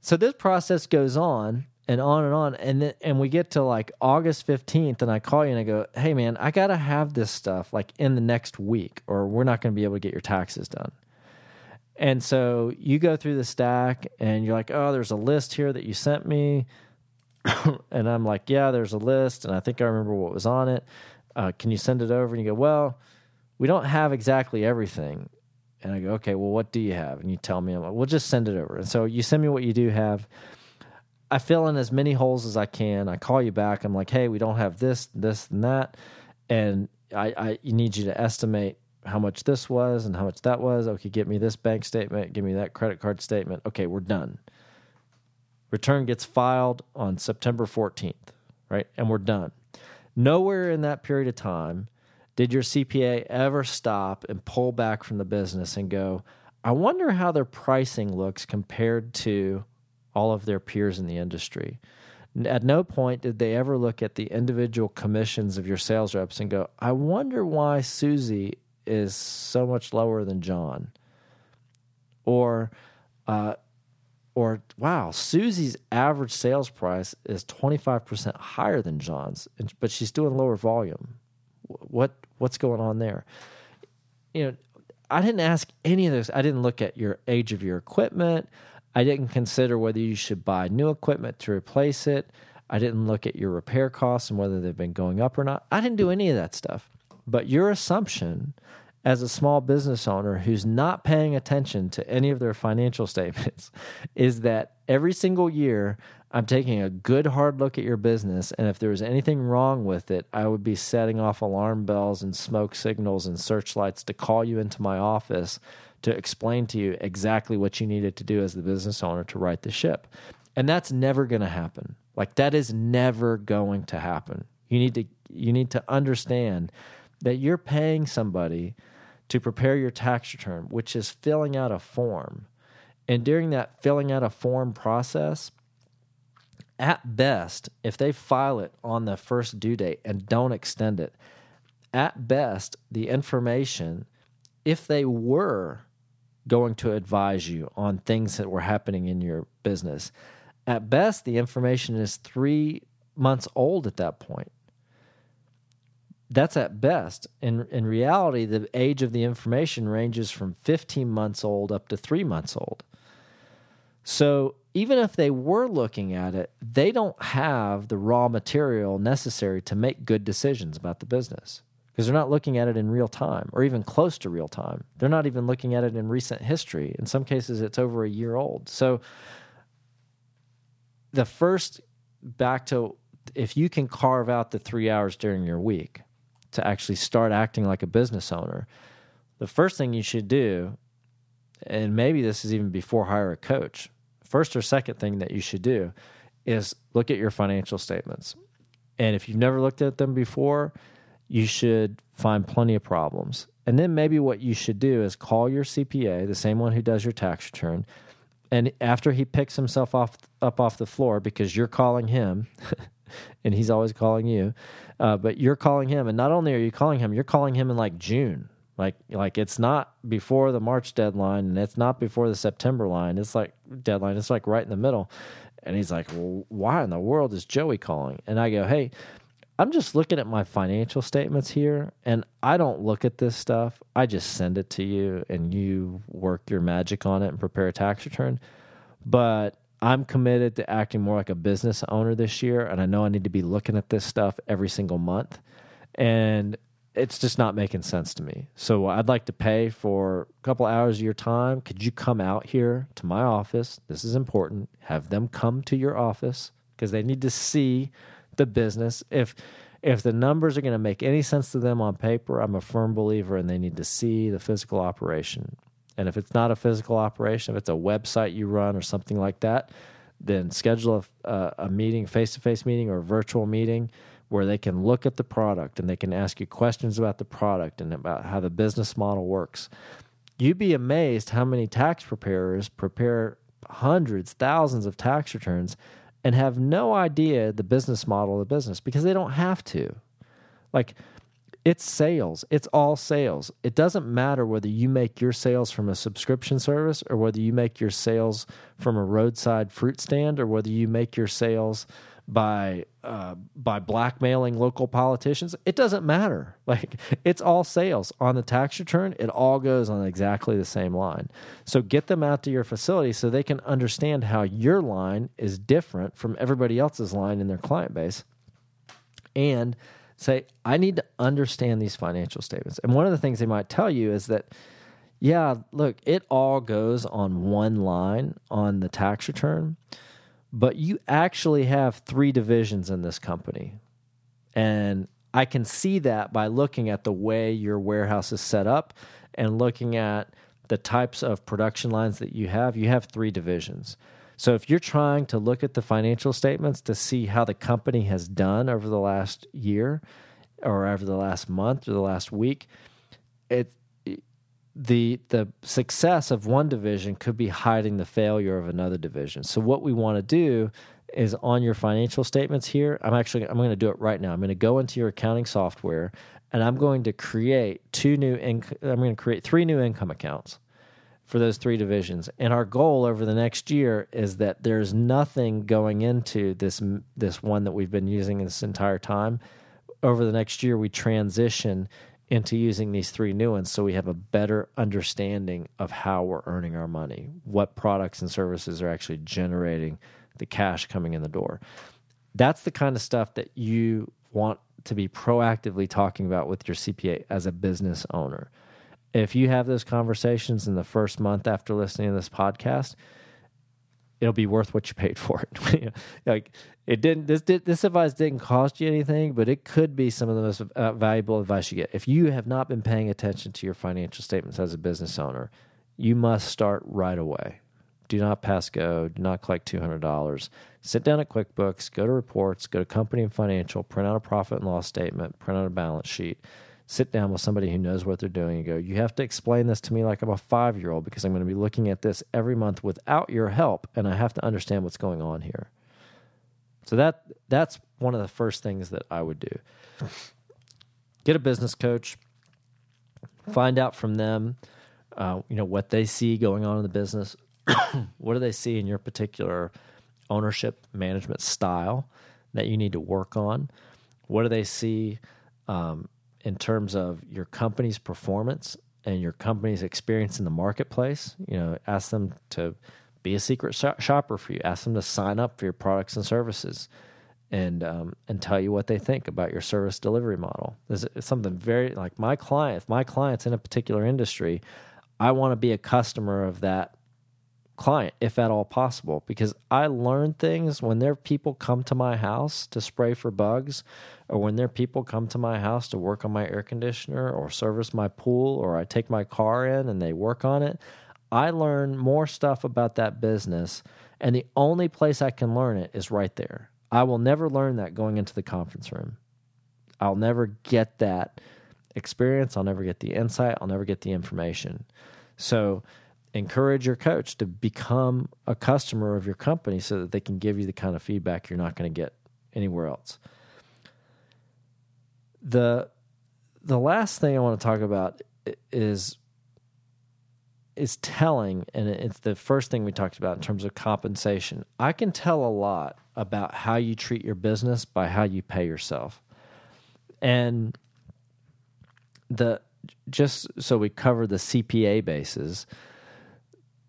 so this process goes on and on and on and then and we get to like August 15th and I call you and I go, "Hey man, I got to have this stuff like in the next week or we're not to be able to get your taxes done." And so you go through the stack and you're like, "Oh, there's a list here that you sent me." [COUGHS] and I'm like, yeah, there's a list, and I think I remember what was on it. Uh, can you send it over? And you go, well, we don't have exactly everything. And I go, okay, well, what do you have? And you tell me, I'm like, we'll just send it over. And so you send me what you do have. I fill in as many holes as I can. I call you back. I'm like, hey, we don't have this, this, and that, and I, I need you to estimate how much this was and how much that was. Okay, get me this bank statement. Give me that credit card statement. Okay, we're done. Return gets filed on September 14th, right? And we're done. Nowhere in that period of time did your CPA ever stop and pull back from the business and go, I wonder how their pricing looks compared to all of their peers in the industry. At no point did they ever look at the individual commissions of your sales reps and go, I wonder why Susie is so much lower than John. Or, uh, or wow, Susie's average sales price is 25% higher than John's, but she's doing lower volume. What what's going on there? You know, I didn't ask any of this. I didn't look at your age of your equipment. I didn't consider whether you should buy new equipment to replace it. I didn't look at your repair costs and whether they've been going up or not. I didn't do any of that stuff. But your assumption as a small business owner who's not paying attention to any of their financial [LAUGHS] statements is that every single year I'm taking a good hard look at your business. And if there was anything wrong with it, I would be setting off alarm bells and smoke signals and searchlights to call you into my office to explain to you exactly what you needed to do as the business owner to right the ship. And that's never going to happen. Like that is never going to happen. You need to you need to understand that you're paying somebody to prepare your tax return, which is filling out a form. And during that filling out a form process, at best, if they file it on the first due date and don't extend it, at best, the information, if they were going to advise you on things that were happening in your business, at best, the information is three months old at that point that's at best. In in reality, the age of the information ranges from 15 months old up to 3 months old. So, even if they were looking at it, they don't have the raw material necessary to make good decisions about the business because they're not looking at it in real time or even close to real time. They're not even looking at it in recent history. In some cases, it's over a year old. So, the first back to if you can carve out the three hours during your week to actually start acting like a business owner, the first thing you should do, and maybe this is even before hire a coach, first or second thing that you should do is look at your financial statements. And if you've never looked at them before, you should find plenty of problems. And then maybe what you should do is call your CPA, the same one who does your tax return, and after he picks himself off up off the floor because you're calling him [LAUGHS] and he's always calling you. Uh, but you're calling him, and not only are you calling him, you're calling him in like June. Like like it's not before the March deadline, and it's not before the September line. It's like deadline. It's like right in the middle. And he's like, well, why in the world is Joey calling? And I go, hey, I'm just looking at my financial statements here, and I don't look at this stuff. I just send it to you, and you work your magic on it and prepare a tax return. But I'm committed to acting more like a business owner this year, and I know I need to be looking at this stuff every single month, and it's just not making sense to me. So I'd like to pay for a couple hours of your time. Could you come out here to my office? This is important. Have them come to your office because they need to see the business. If if the numbers are going to make any sense to them on paper, I'm a firm believer and they need to see the physical operation. And if it's not a physical operation, if it's a website you run or something like that, then schedule a, a meeting, face to face meeting or a virtual meeting where they can look at the product and they can ask you questions about the product and about how the business model works. You'd be amazed how many tax preparers prepare hundreds, thousands of tax returns and have no idea the business model of the business because they don't have to. Like, it's sales. It's all sales. It doesn't matter whether you make your sales from a subscription service or whether you make your sales from a roadside fruit stand or whether you make your sales by uh, by blackmailing local politicians. It doesn't matter. [LAUGHS] Like it's all sales on the tax return. It all goes on exactly the same line. So get them out to your facility so they can understand how your line is different from everybody else's line in their client base, and say, I need to understand these financial statements. And one of the things they might tell you is that, yeah, look, it all goes on one line on the tax return, but you actually have three divisions in this company. And I can see that by looking at the way your warehouse is set up and looking at the types of production lines that you have. You have three divisions. So if you're trying to look at the financial statements to see how the company has done over the last year or over the last month or the last week, it the the success of one division could be hiding the failure of another division. So what we want to do is on your financial statements here, I'm actually I'm going to do it right now. I'm going to go into your accounting software and I'm going to create two new inc- I'm going to create three new income accounts for those three divisions. And our goal over the next year is that there's nothing going into this this one that we've been using this entire time. Over the next year, we transition into using these three new ones so we have a better understanding of how we're earning our money, what products and services are actually generating the cash coming in the door. That's the kind of stuff that you want to be proactively talking about with your CPA as a business owner if you have those conversations in the first month after listening to this podcast, it'll be worth what you paid for it. [LAUGHS] like it didn't this did, this advice didn't cost you anything, but it could be some of the most uh, valuable advice you get. If you have not been paying attention to your financial statements as a business owner, you must start right away. Do not pass go. Do not collect two hundred dollars. Sit down at QuickBooks. Go to reports. Go to company and financial. Print out a profit and loss statement. Print out a balance sheet sit down with somebody who knows what they're doing and go, you have to explain this to me like I'm a five year old because I'm going to be looking at this every month without your help and I have to understand what's going on here. So that that's one of the first things that I would do. Get a business coach, find out from them, uh, you know, what they see going on in the business. [COUGHS] what do they see in your particular ownership management style that you need to work on? What do they see um, in terms of your company's performance and your company's experience in the marketplace. You know, ask them to be a secret shopper for you. Ask them to sign up for your products and services, and um, and tell you what they think about your service delivery model. This is something very like my client. If my client's in a particular industry, I want to be a customer of that client if at all possible because I learn things when their people come to my house to spray for bugs or when their people come to my house to work on my air conditioner or service my pool or I take my car in and they work on it. I learn more stuff about that business and the only place I can learn it is right there. I will never learn that going into the conference room. I'll never get that experience, I'll never get the insight, I'll never get the information. So encourage your coach to become a customer of your company so that they can give you the kind of feedback you're not going to get anywhere else. The the last thing I want to talk about is is telling and it's the first thing we talked about in terms of compensation. I can tell a lot about how you treat your business by how you pay yourself. And the just so we cover the CPA bases,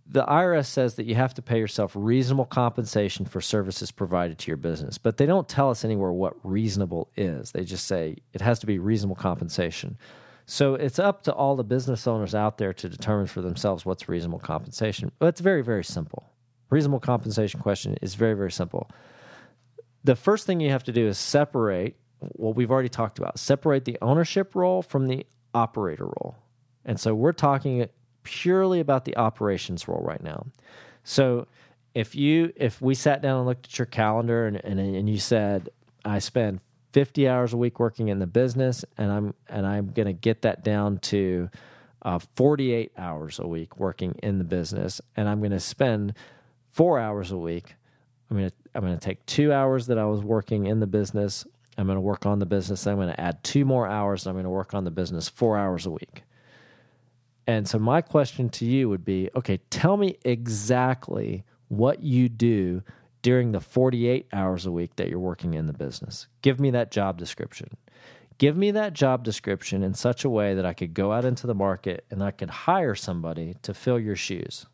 the IRS says that you have to pay yourself reasonable compensation for services provided to your business, but they don't tell us anywhere what reasonable is. They just say it has to be reasonable compensation. So it's up to all the business owners out there to determine for themselves what's reasonable compensation. But it's very, very simple. Reasonable compensation question is very, very simple. the first thing you have to do is separate what we've already talked about separate the ownership role from the operator role. And so we're talking purely about the operations role right now. So if you if we sat down and looked at your calendar and, and, and you said I spend 50 hours a week working in the business and I'm and I'm going to get that down to uh, 48 hours a week working in the business and I'm going to spend 4 hours a week I'm going to I'm going to take 2 hours that I was working in the business I'm going to work on the business. I'm going to add two more hours. I'm going to work on the business four hours a week. And so, my question to you would be okay, tell me exactly what you do during the 48 hours a week that you're working in the business. Give me that job description. Give me that job description in such a way that I could go out into the market and I could hire somebody to fill your shoes.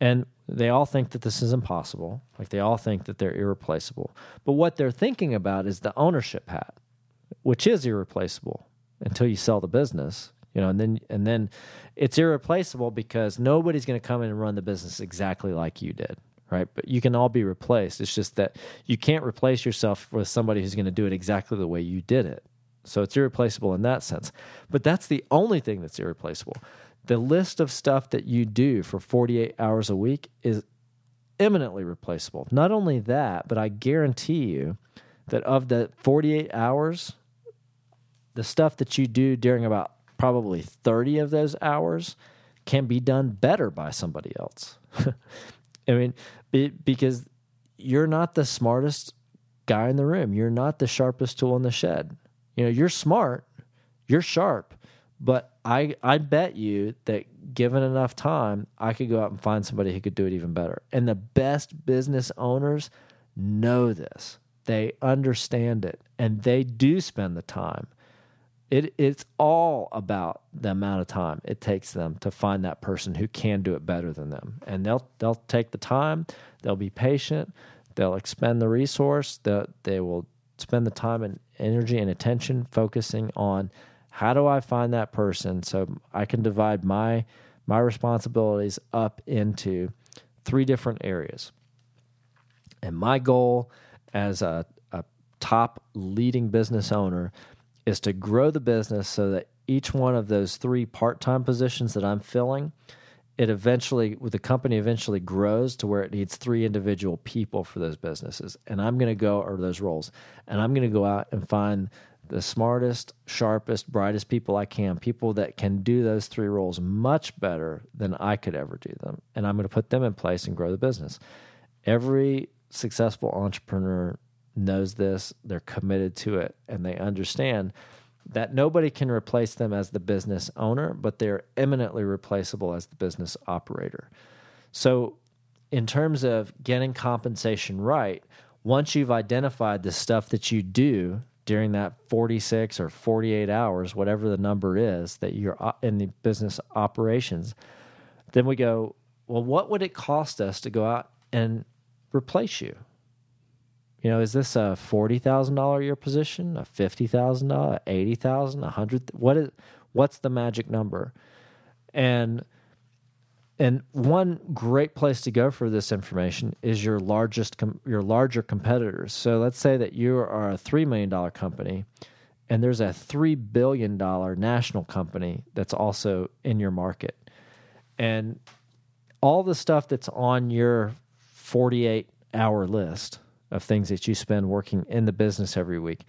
And they all think that this is impossible. Like they all think that they're irreplaceable. But what they're thinking about is the ownership hat, which is irreplaceable until you sell the business. You know, and then and then it's irreplaceable because nobody's going to come in and run the business exactly like you did, right? But you can all be replaced. It's just that you can't replace yourself with somebody who's going to do it exactly the way you did it. So it's irreplaceable in that sense. But that's the only thing that's irreplaceable the list of stuff that you do for 48 hours a week is eminently replaceable. Not only that, but I guarantee you that of the 48 hours, the stuff that you do during about probably 30 of those hours can be done better by somebody else. [LAUGHS] I mean, because you're not the smartest guy in the room. You're not the sharpest tool in the shed. You know, you're smart, you're sharp, but I I bet you that given enough time, I could go out and find somebody who could do it even better. And the best business owners know this. They understand it and they do spend the time. It it's all about the amount of time it takes them to find that person who can do it better than them. And they'll they'll take the time, they'll be patient, they'll expend the resource, they they will spend the time and energy and attention focusing on how do I find that person so I can divide my my responsibilities up into three different areas. And my goal as a, a top leading business owner is to grow the business so that each one of those three part-time positions that I'm filling, it eventually with the company eventually grows to where it needs three individual people for those businesses. And I'm going to go or those roles. And I'm going to go out and find the smartest, sharpest, brightest people I can, people that can do those three roles much better than I could ever do them. And I'm going to put them in place and grow the business. Every successful entrepreneur knows this, they're committed to it, and they understand that nobody can replace them as the business owner, but they're eminently replaceable as the business operator. So, in terms of getting compensation right, once you've identified the stuff that you do during that 46 or 48 hours, whatever the number is that you're in the business operations, then we go, well, what would it cost us to go out and replace you? You know, is this a forty thousand dollar year position, a fifty thousand dollar, eighty thousand, a hundred? What is what's the magic number? And and one great place to go for this information is your largest com- your larger competitors. So let's say that you are a 3 million dollar company and there's a 3 billion dollar national company that's also in your market. And all the stuff that's on your 48 hour list of things that you spend working in the business every week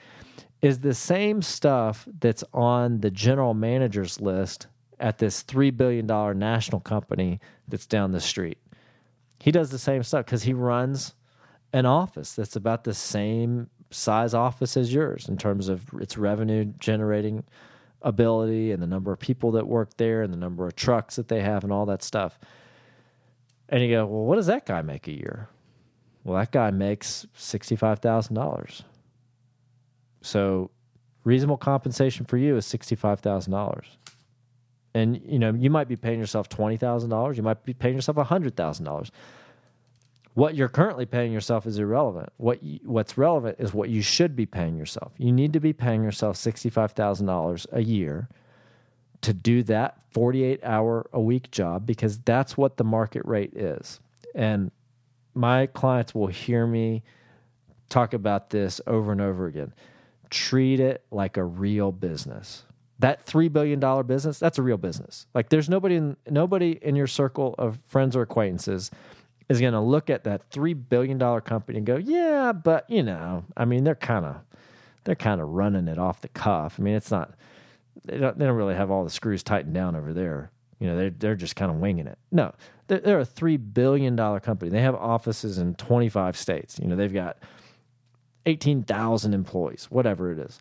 is the same stuff that's on the general manager's list at this $3 billion national company that's down the street. He does the same stuff because he runs an office that's about the same size office as yours in terms of its revenue generating ability and the number of people that work there and the number of trucks that they have and all that stuff. And you go, well, what does that guy make a year? Well, that guy makes $65,000. So reasonable compensation for you is $65,000 and you know you might be paying yourself twenty thousand dollars, you might be paying yourself hundred thousand dollars. What you're currently paying yourself is irrelevant. What you, what's relevant is what you should be paying yourself. You need to be paying yourself sixty five thousand dollars a year to do that forty eight hour a week job because that's what the market rate is. And my clients will hear me talk about this over and over again. Treat it like a real business. That three billion dollar business, that's a real business. Like there's nobody in nobody in your circle of friends or acquaintances is going to look at that three billion dollar company and go, yeah, but you know, I mean, they're kind of they're kind of running it off the cuff. I mean, it's not they don't, they don't really have all the screws tightened down over there. You know, they're they're just kind of winging it. No, they're, they're a three billion dollar company. They have offices in twenty five states. You know, they've got eighteen thousand employees, whatever it is.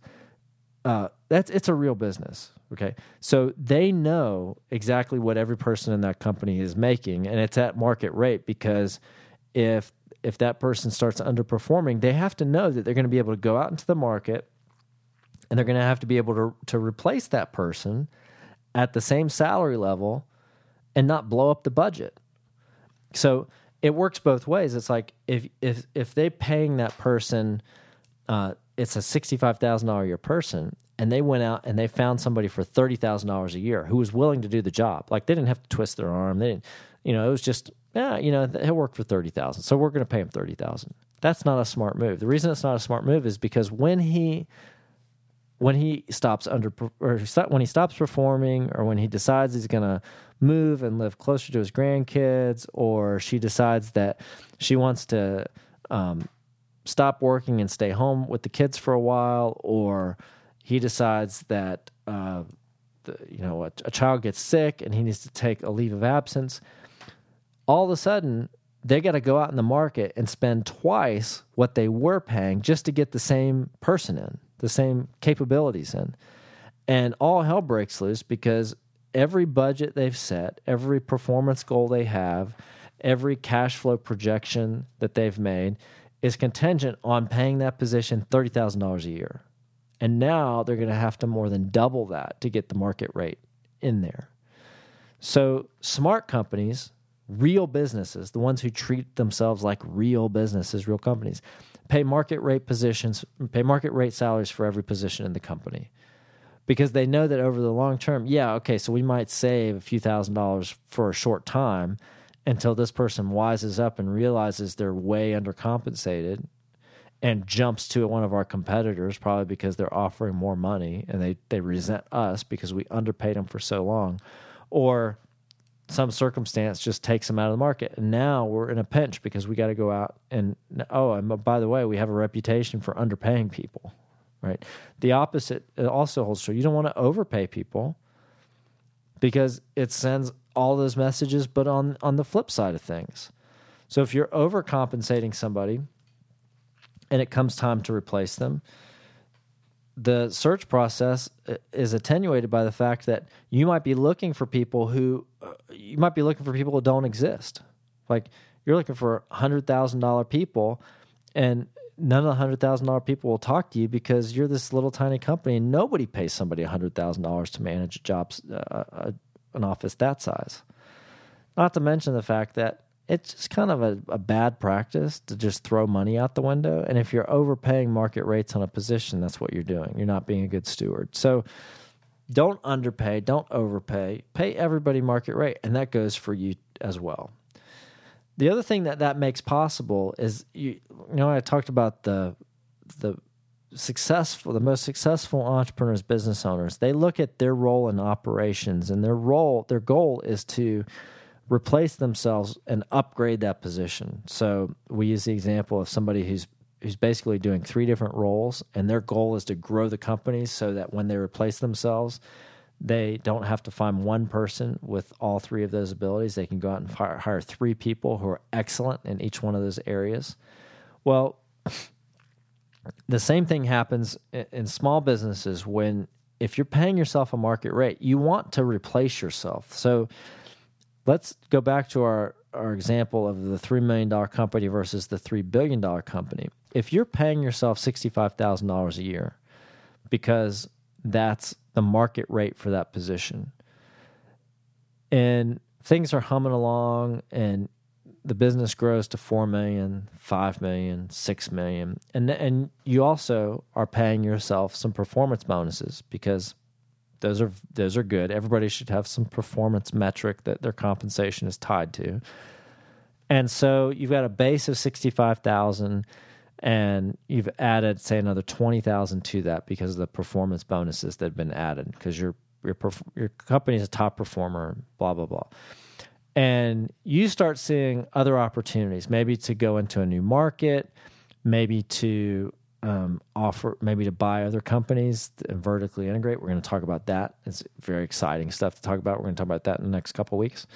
Uh, that's it's a real business. Okay, so they know exactly what every person in that company is making, and it's at market rate because if if that person starts underperforming, they have to know that they're going to be able to go out into the market and they're going to have to be able to to replace that person at the same salary level and not blow up the budget. So it works both ways. It's like if if if they paying that person, uh, it's a sixty five thousand dollar a year person, and they went out and they found somebody for thirty thousand dollars a year who was willing to do the job. Like they didn't have to twist their arm. They didn't, you know, it was just yeah, you know, he'll work for thirty thousand, so we're going to pay him thirty thousand. That's not a smart move. The reason it's not a smart move is because when he when he stops under or when he stops performing or when he decides he's going to move and live closer to his grandkids or she decides that she wants to um, stop working and stay home with the kids for a while or he decides that uh, the, you know a, a child gets sick and he needs to take a leave of absence all of a sudden they got to go out in the market and spend twice what they were paying just to get the same person in, the same capabilities in. And all hell breaks loose because every budget they've set, every performance goal they have, every cash flow projection that they've made is contingent on paying that position $30,000 a year. And now they're going to have to more than double that to get the market rate in there. So, smart companies real businesses, the ones who treat themselves like real businesses, real companies, pay market rate positions, pay market rate salaries for every position in the company. Because they know that over the long term, yeah, okay, so we might save a few thousand dollars for a short time until this person wises up and realizes they're way undercompensated and jumps to one of our competitors, probably because they're offering more money and they, they resent us because we underpaid them for so long. Or some circumstance just takes them out of the market. And now we're in a pinch because we got to go out and oh, and by the way, we have a reputation for underpaying people, right? The opposite also holds true. You don't want to overpay people because it sends all those messages, but on on the flip side of things. So if you're overcompensating somebody and it comes time to replace them, the search process uh, is attenuated by the fact that you might be looking for people who uh, you might be looking for people who don't exist. Like you're looking for hundred thousand dollar people, and none of the hundred thousand dollar people will talk to you because you're this little tiny company, and nobody pays somebody hundred thousand dollars to manage a job, uh, uh, an office that size. Not to mention the fact that it's just kind of a, a, bad practice to just throw money out the window. And if you're overpaying market rates on a position, that's what you're doing. You're not being a good steward. So don't underpay, don't overpay. Pay everybody market rate, and that goes for you as well. The other thing that that makes possible is you, you know I talked about the the successful the most successful entrepreneurs business owners they look at their role in operations and their role their goal is to replace themselves and upgrade that position. So we use the example of somebody who's who's basically doing three different roles and their goal is to grow the company so that when they replace themselves they don't have to find one person with all three of those abilities. They can go out and hire, three people who are excellent in each one of those areas. Well the same thing happens in small businesses when if you're paying yourself a market rate you want to replace yourself. So let's go back to our, our example of the $3 million company versus the $3 billion company. If you're paying yourself $65,000 a year because that's the market rate for that position, and things are humming along and the business grows to 4 million, 5 million, 6 million. And and you also are paying yourself some performance bonuses because those are those are good. Everybody should have some performance metric that their compensation is tied to. And so you've got a base of 65,000 and you've added say another 20,000 to that because of the performance bonuses that have been added because your your your company is a top performer blah blah blah. And you start seeing other opportunities maybe to go into a new market maybe to um, offer maybe to buy other companies and vertically integrate. We're going to talk about that. It's very exciting stuff to talk about. We're going to talk about that in the next couple weeks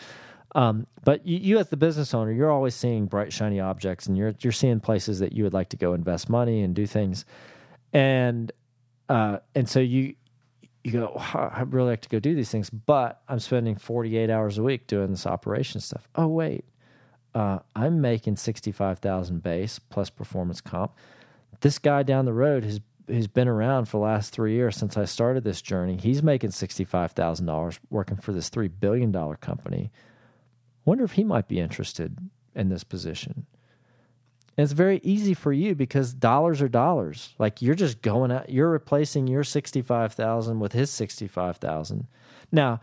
um, but you, you, as the business owner, you're always seeing bright, shiny objects, and you're you're seeing places that you would like to go invest money and do things, and uh, and so you you go, oh, I'd really like to go do these things, but I'm spending 48 hours a week doing this operation stuff. Oh wait, uh, I'm making 65,000 base plus performance comp. This guy down the road has who's been around for the last three years since I started this journey. He's making sixty five thousand dollars working for this three billion dollar company wonder if he might be interested in this position. And it's very easy for you because dollars are dollars. Like you're just going out, you're replacing your 65,000 with his 65,000. Now,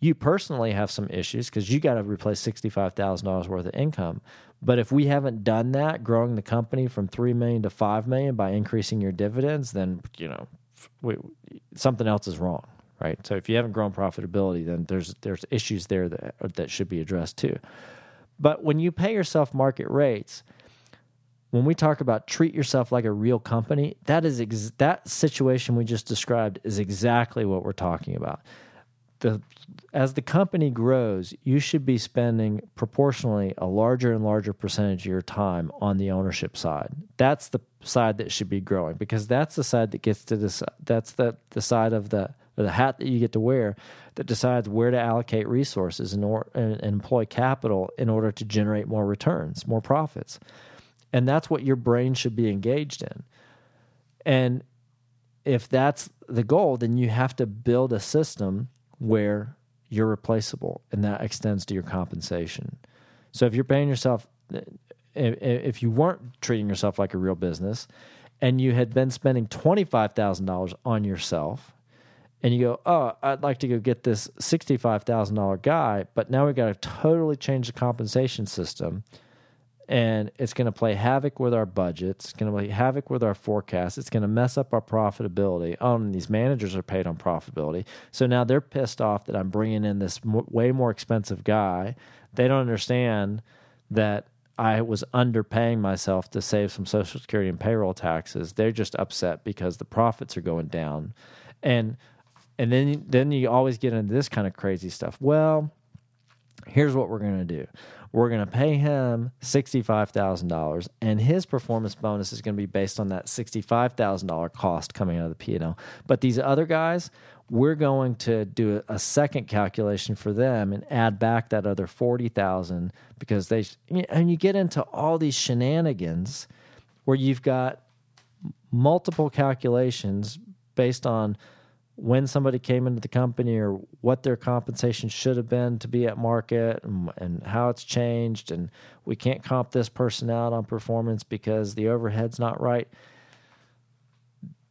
you personally have some issues because you got to replace $65,000 worth of income. But if we haven't done that, growing the company from 3 million to 5 million by increasing your dividends, then, you know, we, something else is wrong right? So if you haven't grown profitability, then there's there's issues there that that should be addressed too. But when you pay yourself market rates, when we talk about treat yourself like a real company, that is ex- that situation we just described is exactly what we're talking about. The as the company grows, you should be spending proportionally a larger and larger percentage of your time on the ownership side. That's the side that should be growing because that's the side that gets to this. That's the the side of the or the hat that you get to wear that decides where to allocate resources and, or, and employ capital in order to generate more returns, more profits. And that's what your brain should be engaged in. And if that's the goal, then you have to build a system where you're replaceable and that extends to your compensation. So if you're paying yourself, if you weren't treating yourself like a real business and you had been spending $25,000 on yourself and you go, oh, I'd like to go get this $65,000 guy, but now we got to totally change the compensation system. And it's going to play havoc with our budgets. It's going to play havoc with our forecasts. It's going to mess up our profitability. Oh, and these managers are paid on profitability. So now they're pissed off that I'm bringing in this way more expensive guy. They don't understand that I was underpaying myself to save some Social Security and payroll taxes. They're just upset because the profits are going down. And and then then you always get into this kind of crazy stuff. Well, here's what we're going to do. We're going to pay him $65,000 and his performance bonus is going to be based on that $65,000 cost coming out of the P&L. But these other guys, we're going to do a second calculation for them and add back that other 40,000 because they and you get into all these shenanigans where you've got multiple calculations based on when somebody came into the company or what their compensation should have been to be at market and, and, how it's changed and we can't comp this person out on performance because the overhead's not right.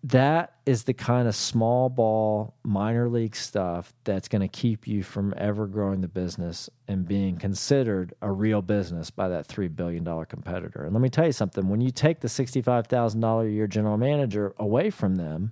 That is the kind of small ball minor league stuff that's going to keep you from ever growing the business and being considered a real business by that $3 billion competitor. And let me tell you something when you take the $65000 a year general manager away from them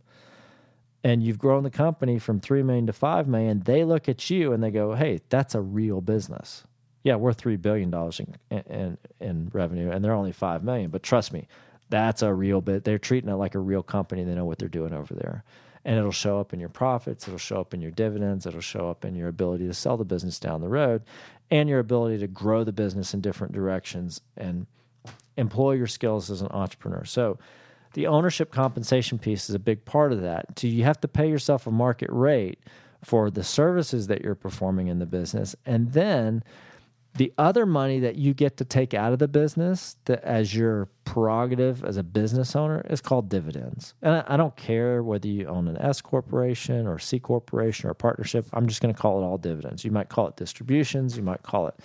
and you've grown the company from 3 million to 5 million, they look at you and they go, "Hey, that's a real business." Yeah, we're 3 billion dollars in, in in revenue and they're only 5 million, but trust me, that's a real bit. They're treating it like a real company. They know what they're doing over there. And it'll show up in your profits, it'll show up in your dividends, it'll show up in your ability to sell the business down the road and your ability to grow the business in different directions and employ your skills as an entrepreneur. So, the ownership compensation piece is a big part of that. So you have to pay yourself a market rate for the services that you're performing in the business. And then the other money that you get to take out of the business that as your prerogative as a business owner is called dividends. And I, I don't care whether you own an S corporation or C corporation or a partnership. I'm just going to call it all dividends. You might call it distributions, you might call it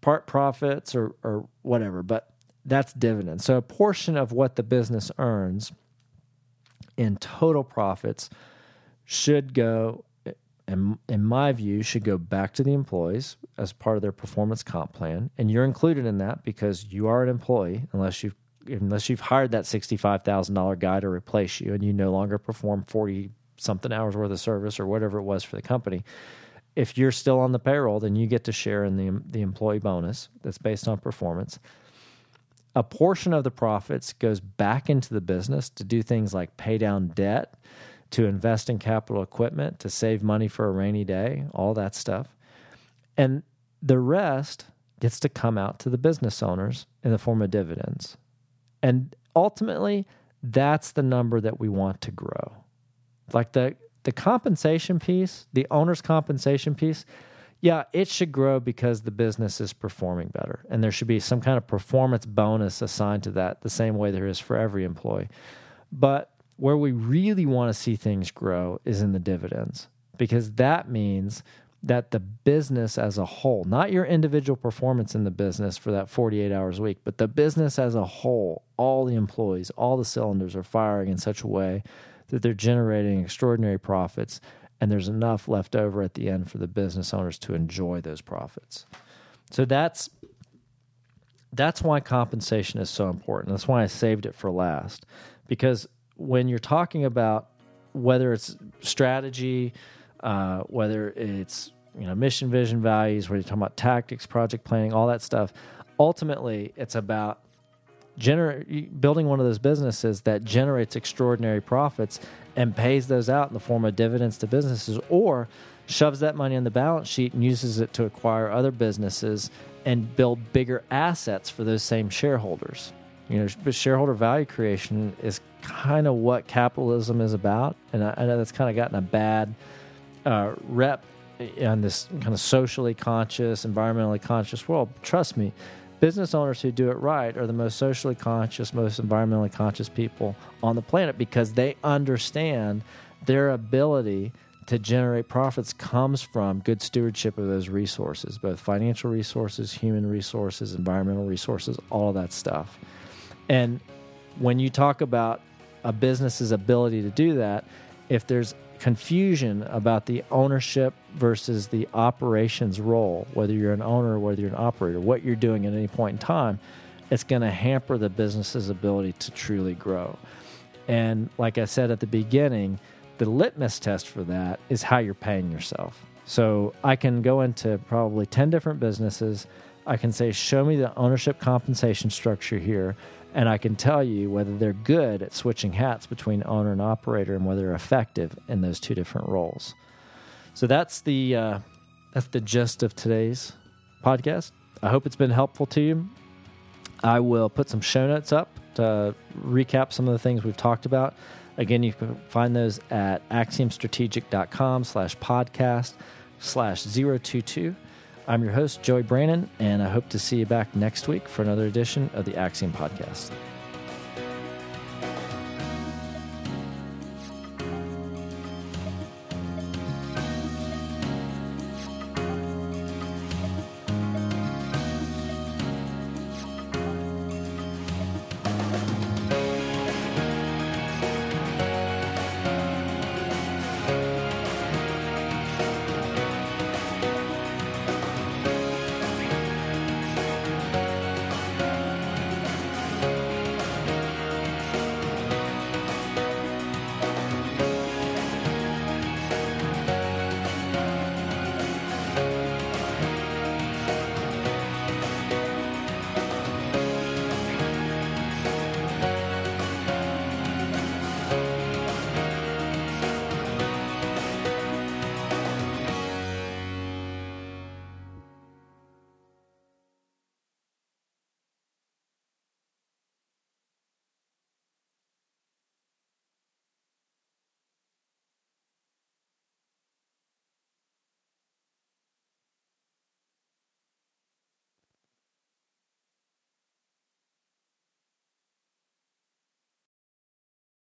part profits or, or whatever. But that's dividends. So a portion of what the business earns in total profits should go in, in my view should go back to the employees as part of their performance comp plan and you're included in that because you are an employee unless you've unless you've hired that $65,000 guy to replace you and you no longer perform 40 something hours worth of service or whatever it was for the company. If you're still on the payroll, then you get to share in the, the employee bonus that's based on performance. A portion of the profits goes back into the business to do things like pay down debt, to invest in capital equipment, to save money for a rainy day, all that stuff. And the rest gets to come out to the business owners in the form of dividends. And ultimately, that's the number that we want to grow. Like the the compensation piece, the owner's compensation piece, yeah, it should grow because the business is performing better. And there should be some kind of performance bonus assigned to that, the same way there is for every employee. But where we really want to see things grow is in the dividends, because that means that the business as a whole, not your individual performance in the business for that 48 hours a week, but the business as a whole, all the employees, all the cylinders are firing in such a way that they're generating extraordinary profits and there's enough left over at the end for the business owners to enjoy those profits. So that's that's why compensation is so important. That's why I saved it for last because when you're talking about whether it's strategy, uh, whether it's you know mission, vision, values, whether you're talking about tactics, project planning, all that stuff, ultimately it's about gener- building one of those businesses that generates extraordinary profits and pays those out in the form of dividends to businesses, or shoves that money on the balance sheet and uses it to acquire other businesses and build bigger assets for those same shareholders. You know, shareholder value creation is kind of what capitalism is about, and I, I know that's kind of gotten a bad uh, rep in this kind of socially conscious, environmentally conscious world. Trust me, business owners who do it right are the most socially conscious, most environmentally conscious people on the planet because they understand their ability to generate profits comes from good stewardship of those resources, both financial resources, human resources, environmental resources, all of that stuff. And when you talk about a business's ability to do that, if there's confusion about the ownership versus the operations role, whether you're an owner whether you're an operator, what you're doing at any point in time, it's going to hamper the business's ability to truly grow. And like I said at the beginning, the litmus test for that is how you're paying yourself. So I can go into probably 10 different businesses. I can say, show me the ownership compensation structure here and I can tell you whether they're good at switching hats between owner and operator and whether they're effective in those two different roles. So that's the uh, that's the gist of today's podcast. I hope it's been helpful to you. I will put some show notes up to recap some of the things we've talked about. Again, you can find those at axiomstrategic.com slash podcast slash 022. I'm your host, Joey Brannon, and I hope to see you back next week for another edition of the Axiom Podcast.